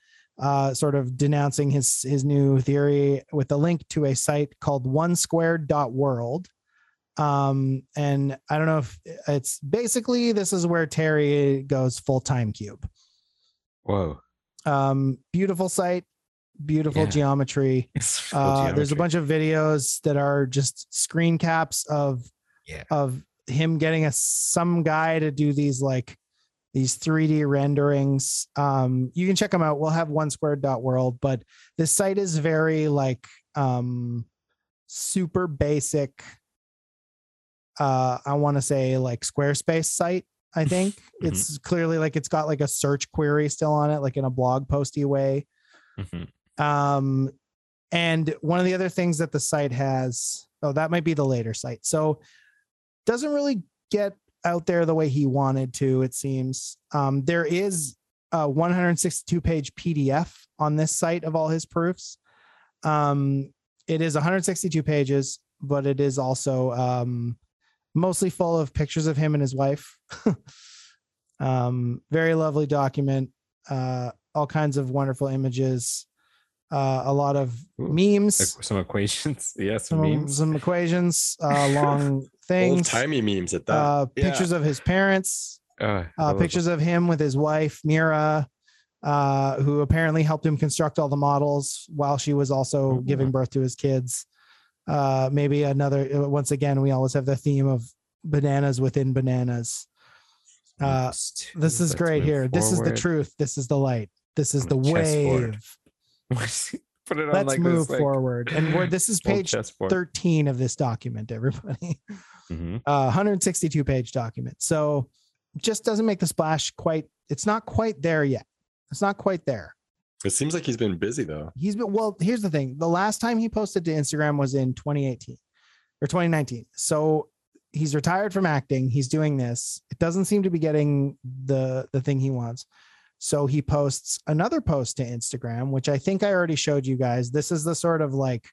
uh, sort of denouncing his his new theory with a link to a site called onesquared.world. Um, and I don't know if it's basically this is where Terry goes full time cube. Whoa. Um, beautiful site, beautiful Yeah. geometry. Uh, there's a bunch of videos that are just screen caps of Yeah. of him getting a some guy to do these like these 3D renderings. Um, you can check them out. We'll have one squared dot world, but this site is very like um super basic. Uh, I want to say like Squarespace site. I think Mhm. it's clearly like it's got like a search query still on it, like in a blog posty way. Mhm. Um, and one of the other things that the site has, oh, that might be the later site. So doesn't really get out there the way he wanted to, it seems. Um, there is a 162 page PDF on this site of all his proofs. Um, it is 162 pages, but it is also um, mostly full of pictures of him and his wife. um, very lovely document, uh, all kinds of wonderful images, uh, a lot of Ooh, memes, some equations. Yeah, some some, memes. some equations, uh, long old things, timey memes at that uh, Yeah. pictures of his parents, uh, pictures of him with his wife Mira, uh, who apparently helped him construct all the models while she was also Mhm. giving birth to his kids. Uh, maybe another. uh, Once again, we always have the theme of bananas within bananas. Uh, this is let's great here. This is the truth. This is the light. This is the wave. Put it on Let's like move this, like, forward. And we're, this is page 13 of this document, everybody. Mhm. uh, 162 page document. So just doesn't make the splash quite. It's not quite there yet. It's not quite there. It seems like he's been busy though He's been well. Here's the thing: the last time he posted to Instagram was in 2018 or 2019. So he's retired from acting. He's doing this. It doesn't seem to be getting the the thing he wants. So he posts another post to Instagram, which I think I already showed you guys. This is the sort of like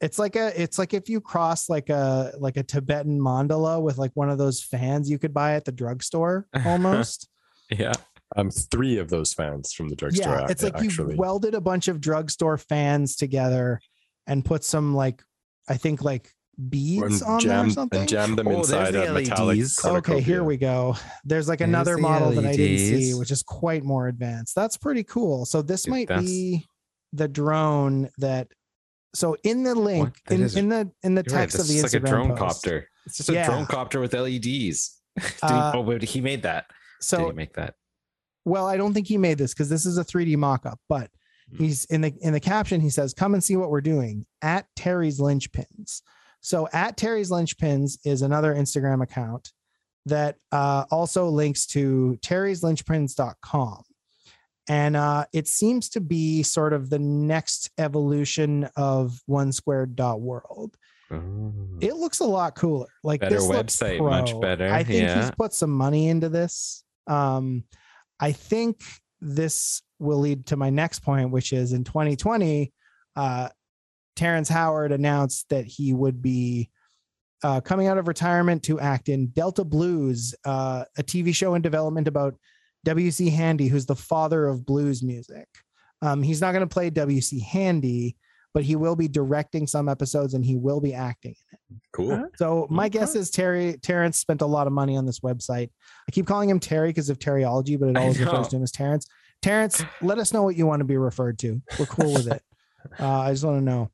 it's like a it's like if you cross like a like a Tibetan mandala with like one of those fans you could buy at the drugstore almost. Yeah. Um three of those fans from the drugstore yeah, it's like actually you welded a bunch of drugstore fans together and put some like I think like beads And on there or something. and jam them Oh, inside the a metallic. Okay, here we go. There's like There's another the model that I didn't see, which is quite more advanced. That's pretty cool. So this Dude, might that's- be the drone that. So in the link What? In, is- in the in the You're right, text of the is like a Instagram drone post. copter. It's just a Yeah. drone copter with LEDs. Did Uh, oh, but he made that. Did So he make that? Well, I don't think he made this because this is a 3D mock-up, but Hmm. he's in the in the caption he says, "Come and see what we're doing at Terry's Lynchpins." So at Terry's Lynchpins is another Instagram account that uh, also links to terry'slynchpins.com. And uh, it seems to be sort of the next evolution of one squared dot world. Oh. It looks a lot cooler. Like Better this website, much better, I think he's put some money into this. Um, I think this will lead to my next point, which is in 2020, uh, Terrence Howard announced that he would be uh, coming out of retirement to act in Delta Blues, uh, a TV show in development about W.C. Handy, who's the father of blues music. Um, he's not going to play W.C. Handy, but he will be directing some episodes and he will be acting. In it. Cool. So my guess is Terry Terrence spent a lot of money on this website. I keep calling him Terry because of Terryology, but it always refers to him as Terrence. Terrence, let us know what you want to be referred to. We're cool with it. Uh, I just want to know.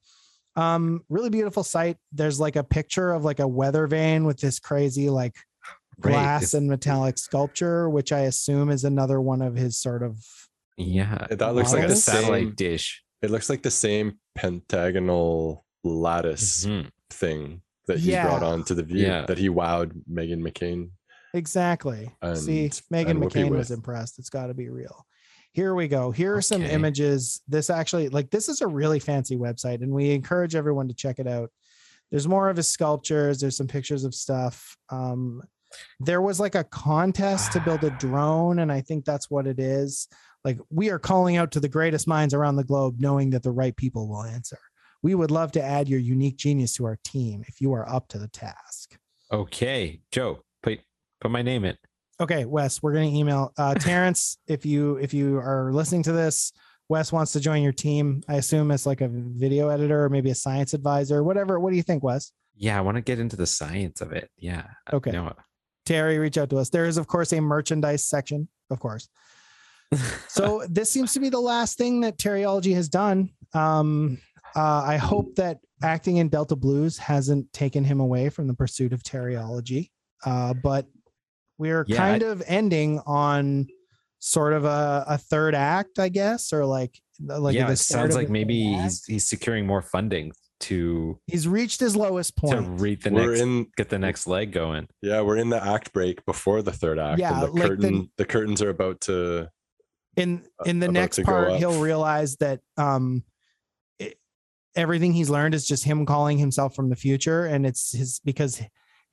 Um, really beautiful site. There's like a picture of like a weather vane with this crazy like glass it's- and metallic sculpture, which I assume is another one of his sort of Yeah. That looks like like the a satellite dish. It looks like the same pentagonal lattice Mhm. thing that he brought onto the view Yeah. that he wowed Meghan McCain. Exactly. See, Meghan McCain was impressed. It's got to be real. Here we go. Here are some images. This actually, like, this is a really fancy website, and we encourage everyone to check it out. There's more of his sculptures. There's some pictures of stuff. Um, there was like a contest to build a drone, and I think that's what it is. Like, we are calling out to the greatest minds around the globe, knowing that the right people will answer. We would love to add your unique genius to our team if you are up to the task. Okay, Joe, put put my name in. Okay, Wes, we're gonna email uh, Terrence if you if you are listening to this. Wes wants to join your team. I assume as like a video editor or maybe a science advisor, whatever. What do you think, Wes? Yeah, I want to get into the science of it. Yeah. Okay. No. Terry, reach out to us. There is, of course, a merchandise section, of course. So this seems to be the last thing that Terryology has done. Um, uh, I hope that acting in Delta Blues hasn't taken him away from the pursuit of Terryology. Uh, but we're Yeah, kind of ending on sort of a, a third act, I guess, or like like yeah, the it sounds like maybe act. he's he's securing more funding to he's reached his lowest point to read the we're next in get the next leg going. yeah, we're in the act break before the third act. Yeah, and the like the- curtain the curtains are about to in in the next part he'll realize that um it, everything he's learned is just him calling himself from the future and it's his because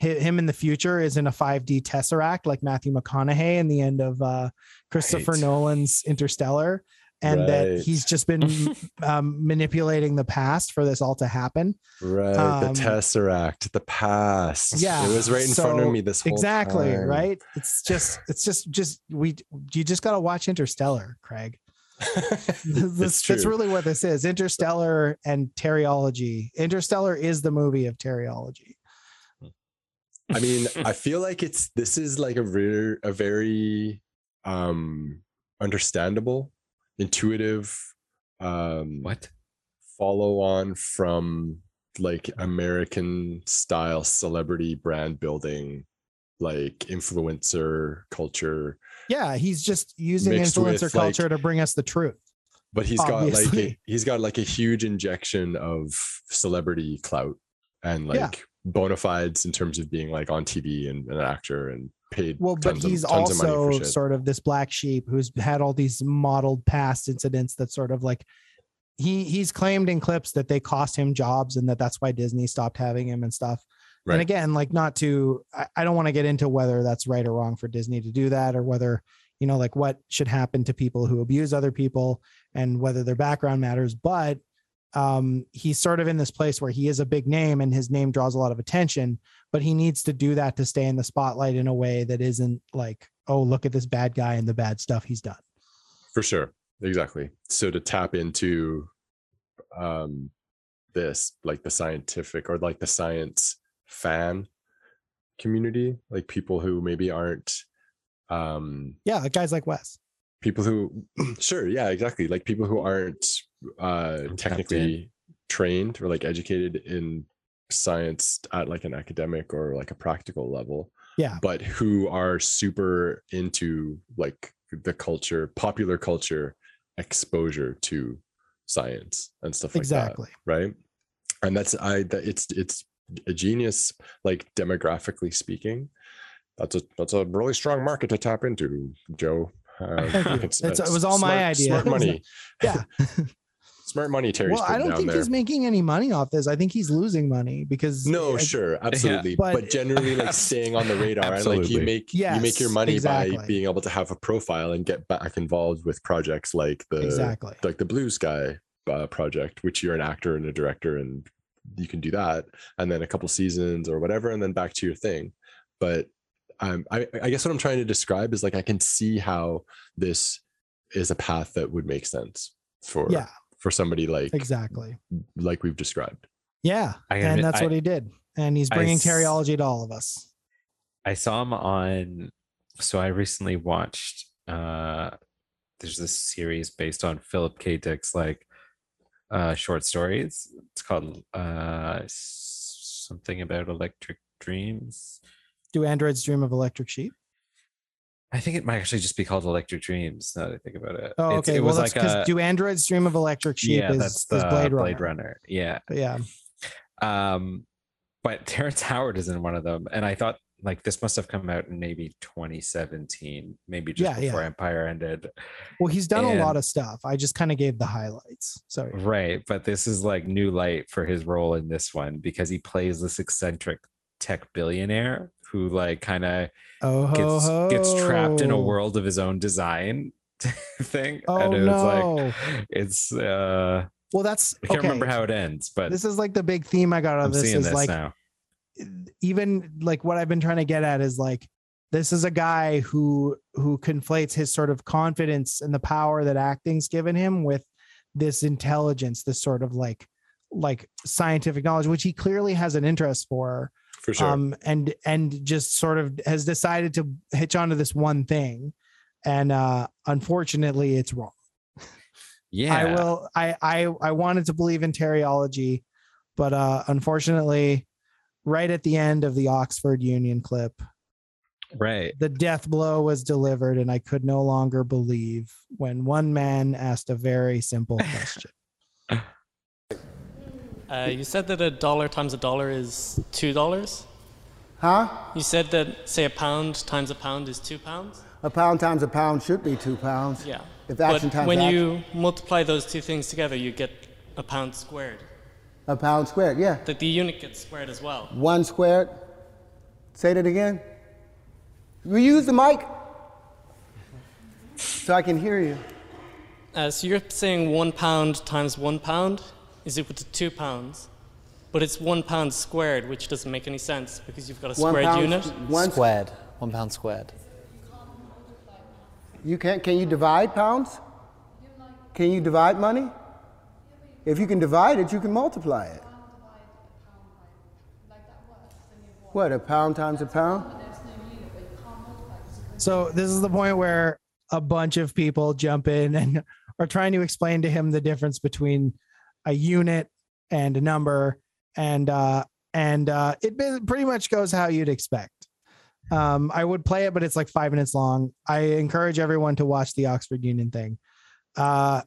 hi- him in the future is in a 5d tesseract like matthew mcconaughey in the end of uh christopher Right. nolan's interstellar and that he's just been um, manipulating the past for this all to happen. Right Um, the tesseract, the past. yeah it was right in front of me this whole exactly time. right? It's just it's just just we you just got to watch interstellar craig. This, it's that's really what this is interstellar and Terryology interstellar is the movie of Terryology I mean, I feel like it's this is like a very a very um understandable, intuitive um What? follow on from like American style celebrity brand building, like influencer culture. yeah he's just using influencer with, like- culture to bring us the truth But he's got like a, he's got like a huge injection of celebrity clout and like Yeah. bona fides in terms of being like on TV and an actor and paid. well but he's of also shit. sort of this black sheep who's had all these modeled past incidents that sort of like he he's claimed in clips that they cost him jobs and that that's why disney stopped having him and stuff Right. and again like not to I, I don't want to get into whether that's right or wrong for disney to do that or whether you know like what should happen to people who abuse other people and whether their background matters but um he's sort of in this place where he is a big name and his name draws a lot of attention but he needs to do that to stay in the spotlight in a way that isn't like oh look at this bad guy and the bad stuff he's done. For sure. Exactly. So to tap into um this like the scientific or like the science fan community like people who maybe aren't um Yeah, guys like Wes. people who sure yeah exactly. Like people who aren't uh technically trained or like educated in science at like an academic or like a practical level Yeah. but who are super into like the culture popular culture exposure to science and stuff like Exactly. that right and that's i that it's it's a genius like demographically speaking that's a that's a really strong market to tap into joe uh, it's- It's- it was all my idea. smart money Yeah. Smart money Terry. well, I don't think there he's making any money off this. I think he's losing money because no I- sure absolutely But- but, generally like staying on the radar and like you Absolutely. make you make your money exactly. by being able to have a profile and get back involved with projects like the exactly. like the blue sky uh, project which you're an actor and a director and you can do that and then a couple seasons or whatever and then back to your thing but um, I, I guess what i'm trying to describe is like i can see how this is a path that would make sense for Yeah, for somebody like exactly. like we've described Yeah, I and that's I- what he did, and he's bringing s- Terryology to all of us. I saw him on. So I recently watched. uh There's this series based on Philip K. Dick's like uh short stories. It's called uh something about electric dreams. Do androids dream of electric sheep? I think it might actually just be called Electric Dreams. Now that I think about it. Oh, It's- okay. It well, was that's like a, do androids dream of electric sheep? yeah, is, that's the Blade Runner. Blade Runner. Yeah. But yeah, Um, but Terrence Howard is in one of them, and I thought like this must have come out in maybe 2017, maybe just Yeah, yeah. before Empire ended. well, he's done a lot of stuff. I just kind of gave the highlights. So Right, but this is like new light for his role in this one because he plays this eccentric tech billionaire who like kind of oh gets ho. gets trapped in a world of his own design thing. Oh and it's no! like it's uh well, that's I can't okay. remember how it ends, but This is like the big theme I got out I'm of this is this like now. even like what I've been trying to get at is like this is a guy who who conflates his sort of confidence and the power that acting's given him with this intelligence, this sort of like like scientific knowledge, which he clearly has an interest for. For sure Um and and just sort of has decided to hitch onto this one thing. And uh unfortunately it's wrong. Yeah. I will I I I wanted to believe in Terryology, but uh unfortunately, right at the end of the Oxford Union clip, Right. the death blow was delivered, and I could no longer believe when one man asked a very simple question. Uh, you said that a dollar times a dollar is two dollars. Huh? You said that, say, a pound times a pound is two pounds. A pound times a pound should be two pounds. Yeah. If action but times when action- you multiply those two things together, you get a pound squared. A pound squared, yeah. That the unit gets squared as well. One squared. Say that again. Will you use the mic? So I can hear you. Uh, so you're saying one pound times one pound is equal to two pounds, but it's one pound squared, which doesn't make any sense because you've got a One squared pound, unit. One, Squared. One pound squared. you can't, can you divide pounds? Can you divide money? If you can divide it, you can multiply it. What, a pound times a pound? So this is the point where a bunch of people jump in and are trying to explain to him the difference between a unit and a number, and uh, and uh, it pretty much goes how you'd expect. Um, I would play it, but it's like five minutes long. I encourage everyone to watch the Oxford Union thing. Uh,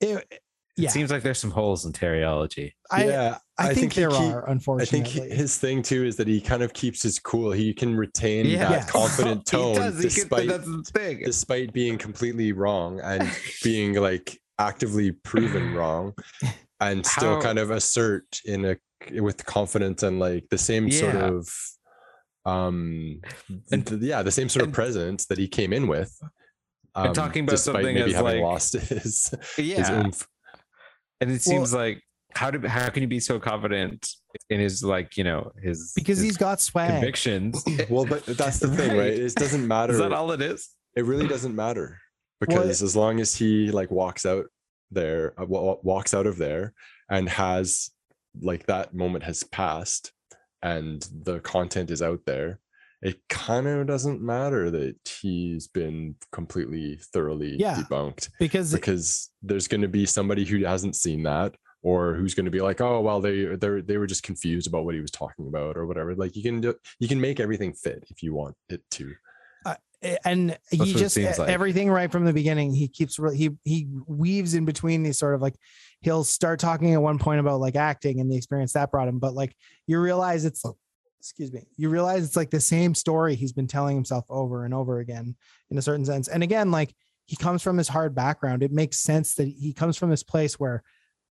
it, yeah, It seems like there's some holes in Terryology. I, yeah I, think, he there keep- are, unfortunately I think his thing too is that he kind of keeps his cool. He can retain Yeah. that Yes. confident tone He does. He can- despite that's the thing. despite being completely wrong and being like actively proven wrong, and still How- kind of assert in a with confidence and like the same sort of um And- th- yeah the same sort of presence that he came in with. And um, talking about something maybe as, having like- lost his his Yeah. oomph. And it seems like how do how can you be so confident in his like you know his because his he's got swag. convictions? Well, but that's the thing, right? Right. It doesn't matter. Is that all it is? it really doesn't matter Because as long as he like walks out there uh, wa- walks out of there and has like that moment has passed and the content is out there it kind of doesn't matter that he's been completely thoroughly Yeah. debunked because because there's going to be somebody who hasn't seen that or who's going to be like oh well they they they were just confused about what he was talking about or whatever like you can do you can make everything fit if you want it to Eh, and That's he just eh, like. everything right from the beginning he keeps re- he he weaves in between these sort of like he'll start talking at one point about like acting and the experience that brought him but like you realize it's excuse me you realize it's like the same story he's been telling himself over and over again in a certain sense and again like he comes from his hard background it makes sense that he comes from this place where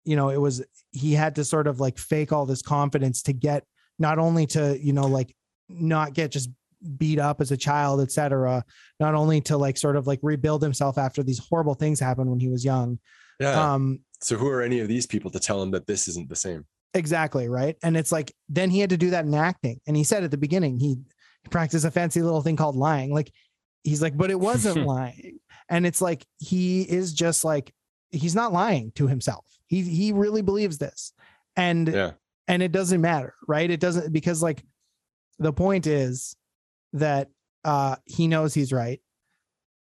you know it was he had to sort of like fake all this confidence to get not only to you know like not get just beat up as a child etc not only to like sort of like rebuild himself after these horrible things happened when he was young. Yeah. Um so who are any of these people to tell him that this isn't the same? Exactly right? And it's like then he had to do that in acting. And he said at the beginning he, he practiced a fancy little thing called lying. Like he's like but it wasn't lying. And it's like he is just like he's not lying to himself. He he really believes this. And yeah. and it doesn't matter right? It doesn't because like the point is that uh he knows he's right.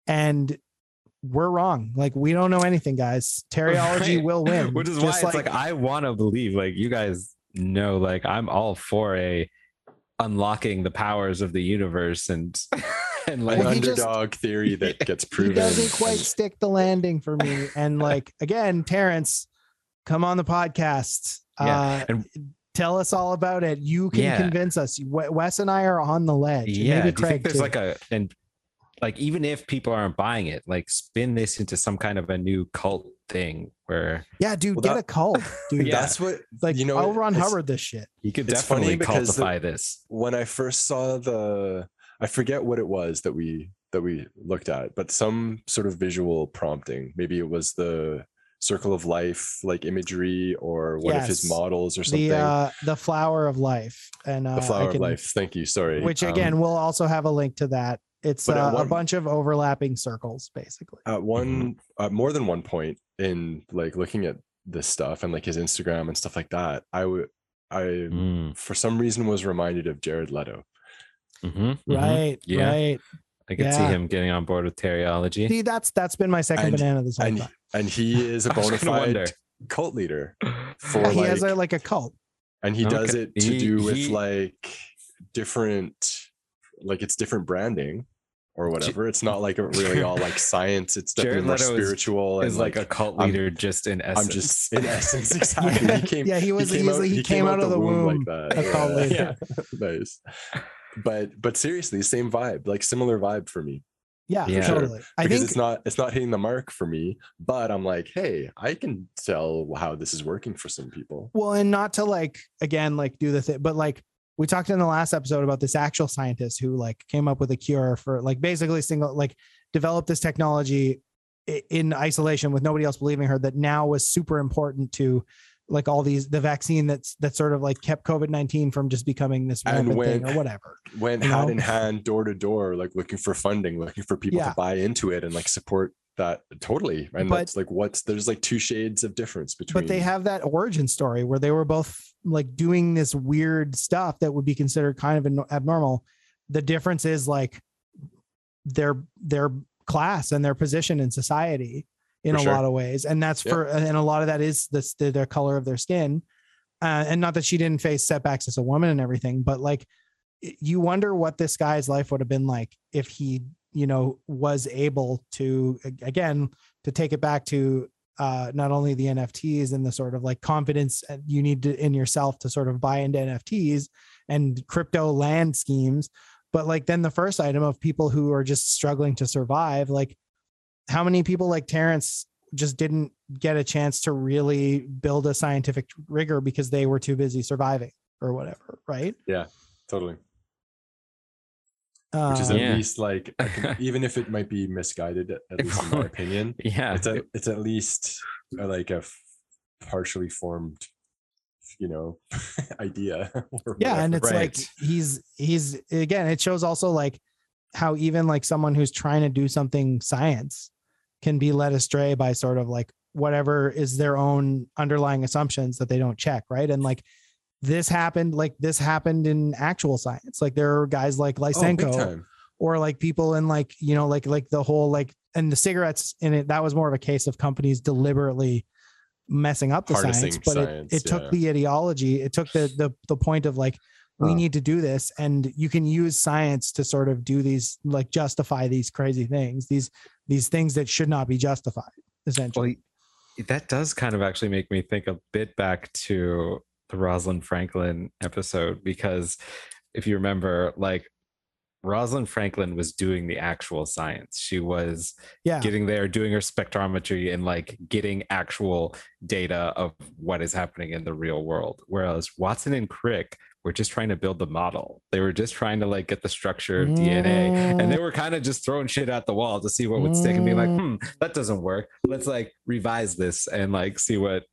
And we're wrong. Like we don't know anything guys. Terryology Right. will win. Which is why just it's like, I want to believe, like you guys know, like I'm all for a unlocking the powers of the universe and and like Well, he just- underdog theory that gets proven. he proven doesn't quite stick the landing for me. And like again terrence come on the podcast. Yeah, uh and- tell us all about it you can Yeah. convince us wes and i are on the ledge yeah. maybe Do you think craig there's too. like a and like even if people aren't buying it, like spin this into some kind of a new cult thing where yeah dude Well, get that- a cult dude Yeah. that's what like you know i'll run it's- hubbard this shit you could It's funny definitely because the- this. when I first saw the I forget what it was that we that we looked at, but some sort of visual prompting. Maybe it was the circle of life like imagery or one of his models or something. the uh the flower of life and uh the I flower of life. Thank you. Sorry. which Um, again we'll also have a link to that it's But at uh, a bunch of overlapping circles basically at one Mm-hmm. at more than one point in like looking at this stuff and like his Instagram and stuff like that, I would I Mm, for some reason was reminded of Jared Leto. mhm, mhm. right Yeah. right I could see him getting on board with Terryology. see that's that's been my second And- banana this whole And time. and he is a was bona fide cult leader for Yeah, he has like- a, like a cult. and he does Okay. it to He- do with he- like different like it's different branding or whatever. It's not like a really all like science. It's Jared definitely more Leto is- spiritual Is and like, a cult I'm- leader just in essence. i'm just in essence exactly. Yeah, he came yeah he was he, was, he came, out, of the womb, like that. a cult leader. yeah nice but but seriously same vibe like similar vibe for me. Yeah, Yeah. totally. I because think it's not it's not hitting the mark for me but i'm like hey i can tell how this is working for some people. Well and not to like again like do the thing but like we talked in the last episode about this actual scientist who like came up with a cure for like basically single like developed this technology in isolation with nobody else believing her that now was super important to like all these the vaccine that's that sort of like kept covid-19 from just becoming this And when- thing or whatever went hand know? in hand door to door like looking for funding looking for people Yeah. to buy into it and like support that totally and But- that's like what's there's like two shades of difference between but they have that origin story where they were both like doing this weird stuff that would be considered kind of an- abnormal the difference is like their their class and their position in society in For a sure. lot of ways and that's Yeah. for and a lot of that is this the, their color of their skin uh, and not that she didn't face setbacks as a woman and everything but like you wonder what this guy's life would have been like if he you know was able to again to take it back to uh, not only the NFTs and the sort of like confidence uh, you need to, in yourself to sort of buy into NFTs and crypto land schemes, but like then the first item of people who are just struggling to survive, like how many people like Terrence just didn't get a chance to really build a scientific rigor because they were too busy surviving or whatever, right? Yeah, totally Uh, which is at Yeah. least like can- even if it might be misguided at at least in my opinion yeah. it's a, it's at least a, like a f- partially formed you know idea or yeah and whatever. it's like he's he's again it shows also like how even like someone who's trying to do something science can be led astray by sort of like whatever is their own underlying assumptions that they don't check, right? And like this happened, like this happened in actual science. Like there are guys like Oh, Lysenko time. or like people in like you know like like the whole like and the cigarettes in it that was more of a case of companies deliberately messing up the Harnessing science but science, it, it yeah. took the ideology it took the the the point of like we need to do this and you can use science to sort of do these like justify these crazy things these these things that should not be justified essentially. Well, that does kind of actually make me think a bit back to the Rosalind Franklin episode because if you remember, like Rosalind Franklin was doing the actual science. She was yeah getting there, doing her spectrometry, and like getting actual data of what is happening in the real world. Whereas Watson and Crick were just trying to build the model. They were just trying to like get the structure of DNA, and they were kind of just throwing shit at the wall to see what would stick, and be like, hmm, that doesn't work. Let's like revise this and like see what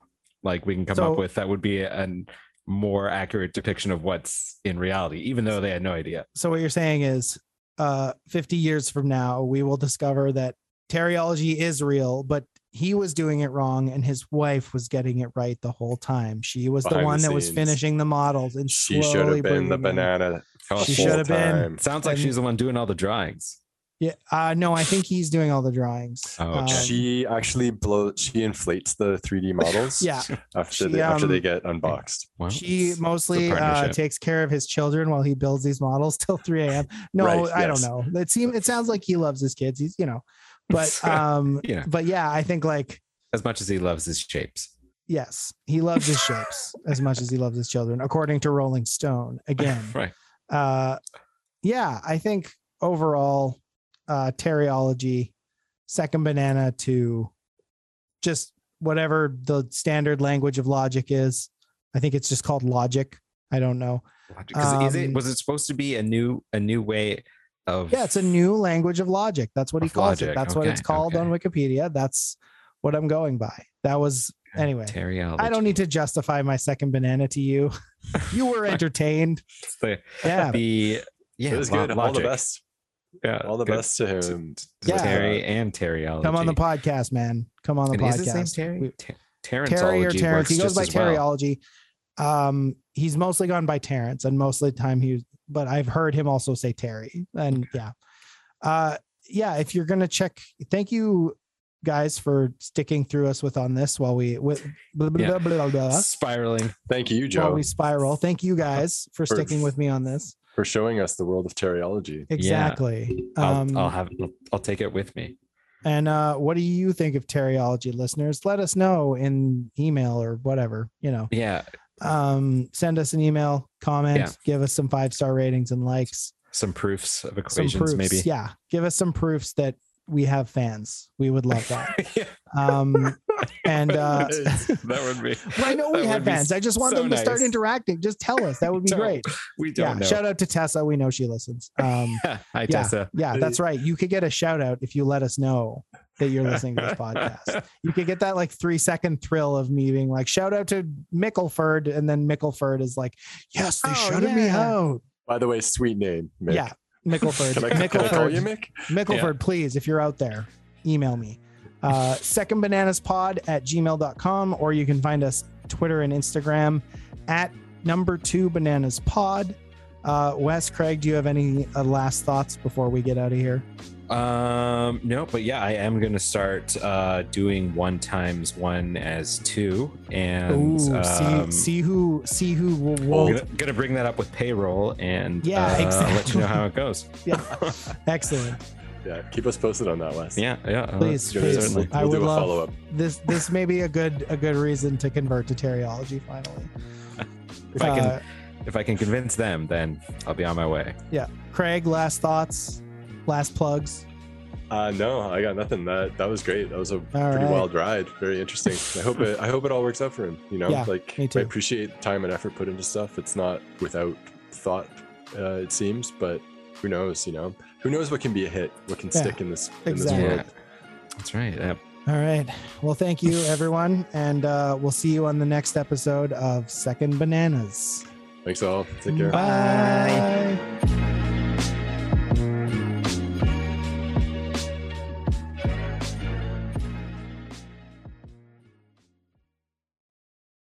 like we can come So- up with that would be an more accurate depiction of what's in reality, even though they had no idea. so what you're saying is uh 50 years from now we will discover that Terryology is real but he was doing it wrong and his wife was getting it right the whole time she was the Behind the one that was finishing the models and She should have been the banana. She should have been. Sounds like And- she's the one doing all the drawings. Yeah uh no i think he's doing all the drawings Oh, okay. Um, She actually blows. She inflates the 3D models. yeah After She, they after they um, get unboxed. Well, she it's- mostly it's uh, takes care of his children while he builds these models till 3 a.m. No, Right, I don't know. It seems it sounds like he loves his kids. He's you know, but um, Yeah. but yeah, I think like as much as he loves his shapes. yes, he loves his shapes as much as he loves his children, according to Rolling Stone. Again, Right. uh, yeah, I think overall, uh, Terryology, second banana to just whatever the standard language of logic is. I think it's just called logic. I don't know. 'Cause is it Um, was it supposed to be a new a new way of Yeah, it's a new language of logic. That's what he Of calls it. logic, That's what it's okay, called on. Wikipedia. That's what I'm going by. That was anyway. Terryology. I don't need to justify my second banana to you. You were entertained. The, Yeah. the yeah, it was lo- good. All the logic. best. Yeah, All the good. best to To- him. to Yeah. Terry and Terryology. Come on the podcast, man. Come on the And podcast. is his name Terry? We- Ter- Terry or Terrence. He goes by as well. Terryology. Um, he's mostly gone by Terrence, and most of the time he, but I've heard him also say Terry. And yeah, uh, yeah. If you're gonna check, thank you guys for sticking through us with on this while we with blah, blah, Yeah. blah, blah, blah, Spiraling. Thank you, Joe. while we spiral. Thank you guys for For- sticking with me on this. For showing us the world of Terryology. Exactly. I'll, Um, I'll have I'll take it with me. And uh, what do you think of Terryology, listeners? Let us know in email or whatever. You know, Yeah, um, send us an email, comment, Yeah. give us some five star ratings and likes. some proofs of Some equations, proofs, maybe. yeah. Give us some proofs that we have fans. We would love that. yeah. Um, and uh, that would be. I know we that have fans. I just want so them to start interacting. Just tell us. That would be great. We don't know. Shout out to Tessa. We know she listens. Um, Hi, yeah, Tessa. yeah, that's right. You could get a shout out if you let us know that you're listening to this podcast. You could get that like three second thrill of me being like, shout out to Mickleford. And then Mickleford is like, yes, they Oh, shouted me out. By the way, sweet name. Mick. Yeah. Mickleford. Can I, can I call you Mick? Mickleford, please, if you're out there, email me. Uh, second bananas pod at gmail.com, or you can find us Twitter and Instagram at number two bananas pod. Uh, Wes, Craig, do you have any uh, last thoughts before we get out of here? Um, no, but yeah, I am gonna start uh doing one times one as two, and Ooh, um, see, see who, see who will. Will gonna, gonna bring that up with payroll and Yeah, uh, let you know how it goes. yeah, excellent. Yeah, keep us posted on that, Wes. Yeah, yeah. uh, Please, Good, please. We'll. I we'll would do a love- follow up. This, this may be a good, a good reason to convert to Terryology finally. If I Uh, can, if I can convince them, then I'll be on my way. Yeah, Craig, last thoughts, last plugs. Uh, no, I got nothing. That that was great. That was a pretty right. wild ride. Very interesting. I hope it. I hope it all works out for him. You know, Yeah, like me too. I appreciate time and effort put into stuff. It's not without thought. Uh, it seems, but who knows? You know, who knows what can be a hit? What can Yeah, stick in this in exactly. this world? that's right. Yeah. All right. Well, thank you, everyone. And uh, we'll see you on the next episode of Second Bananas. Thanks all. Take care. Bye.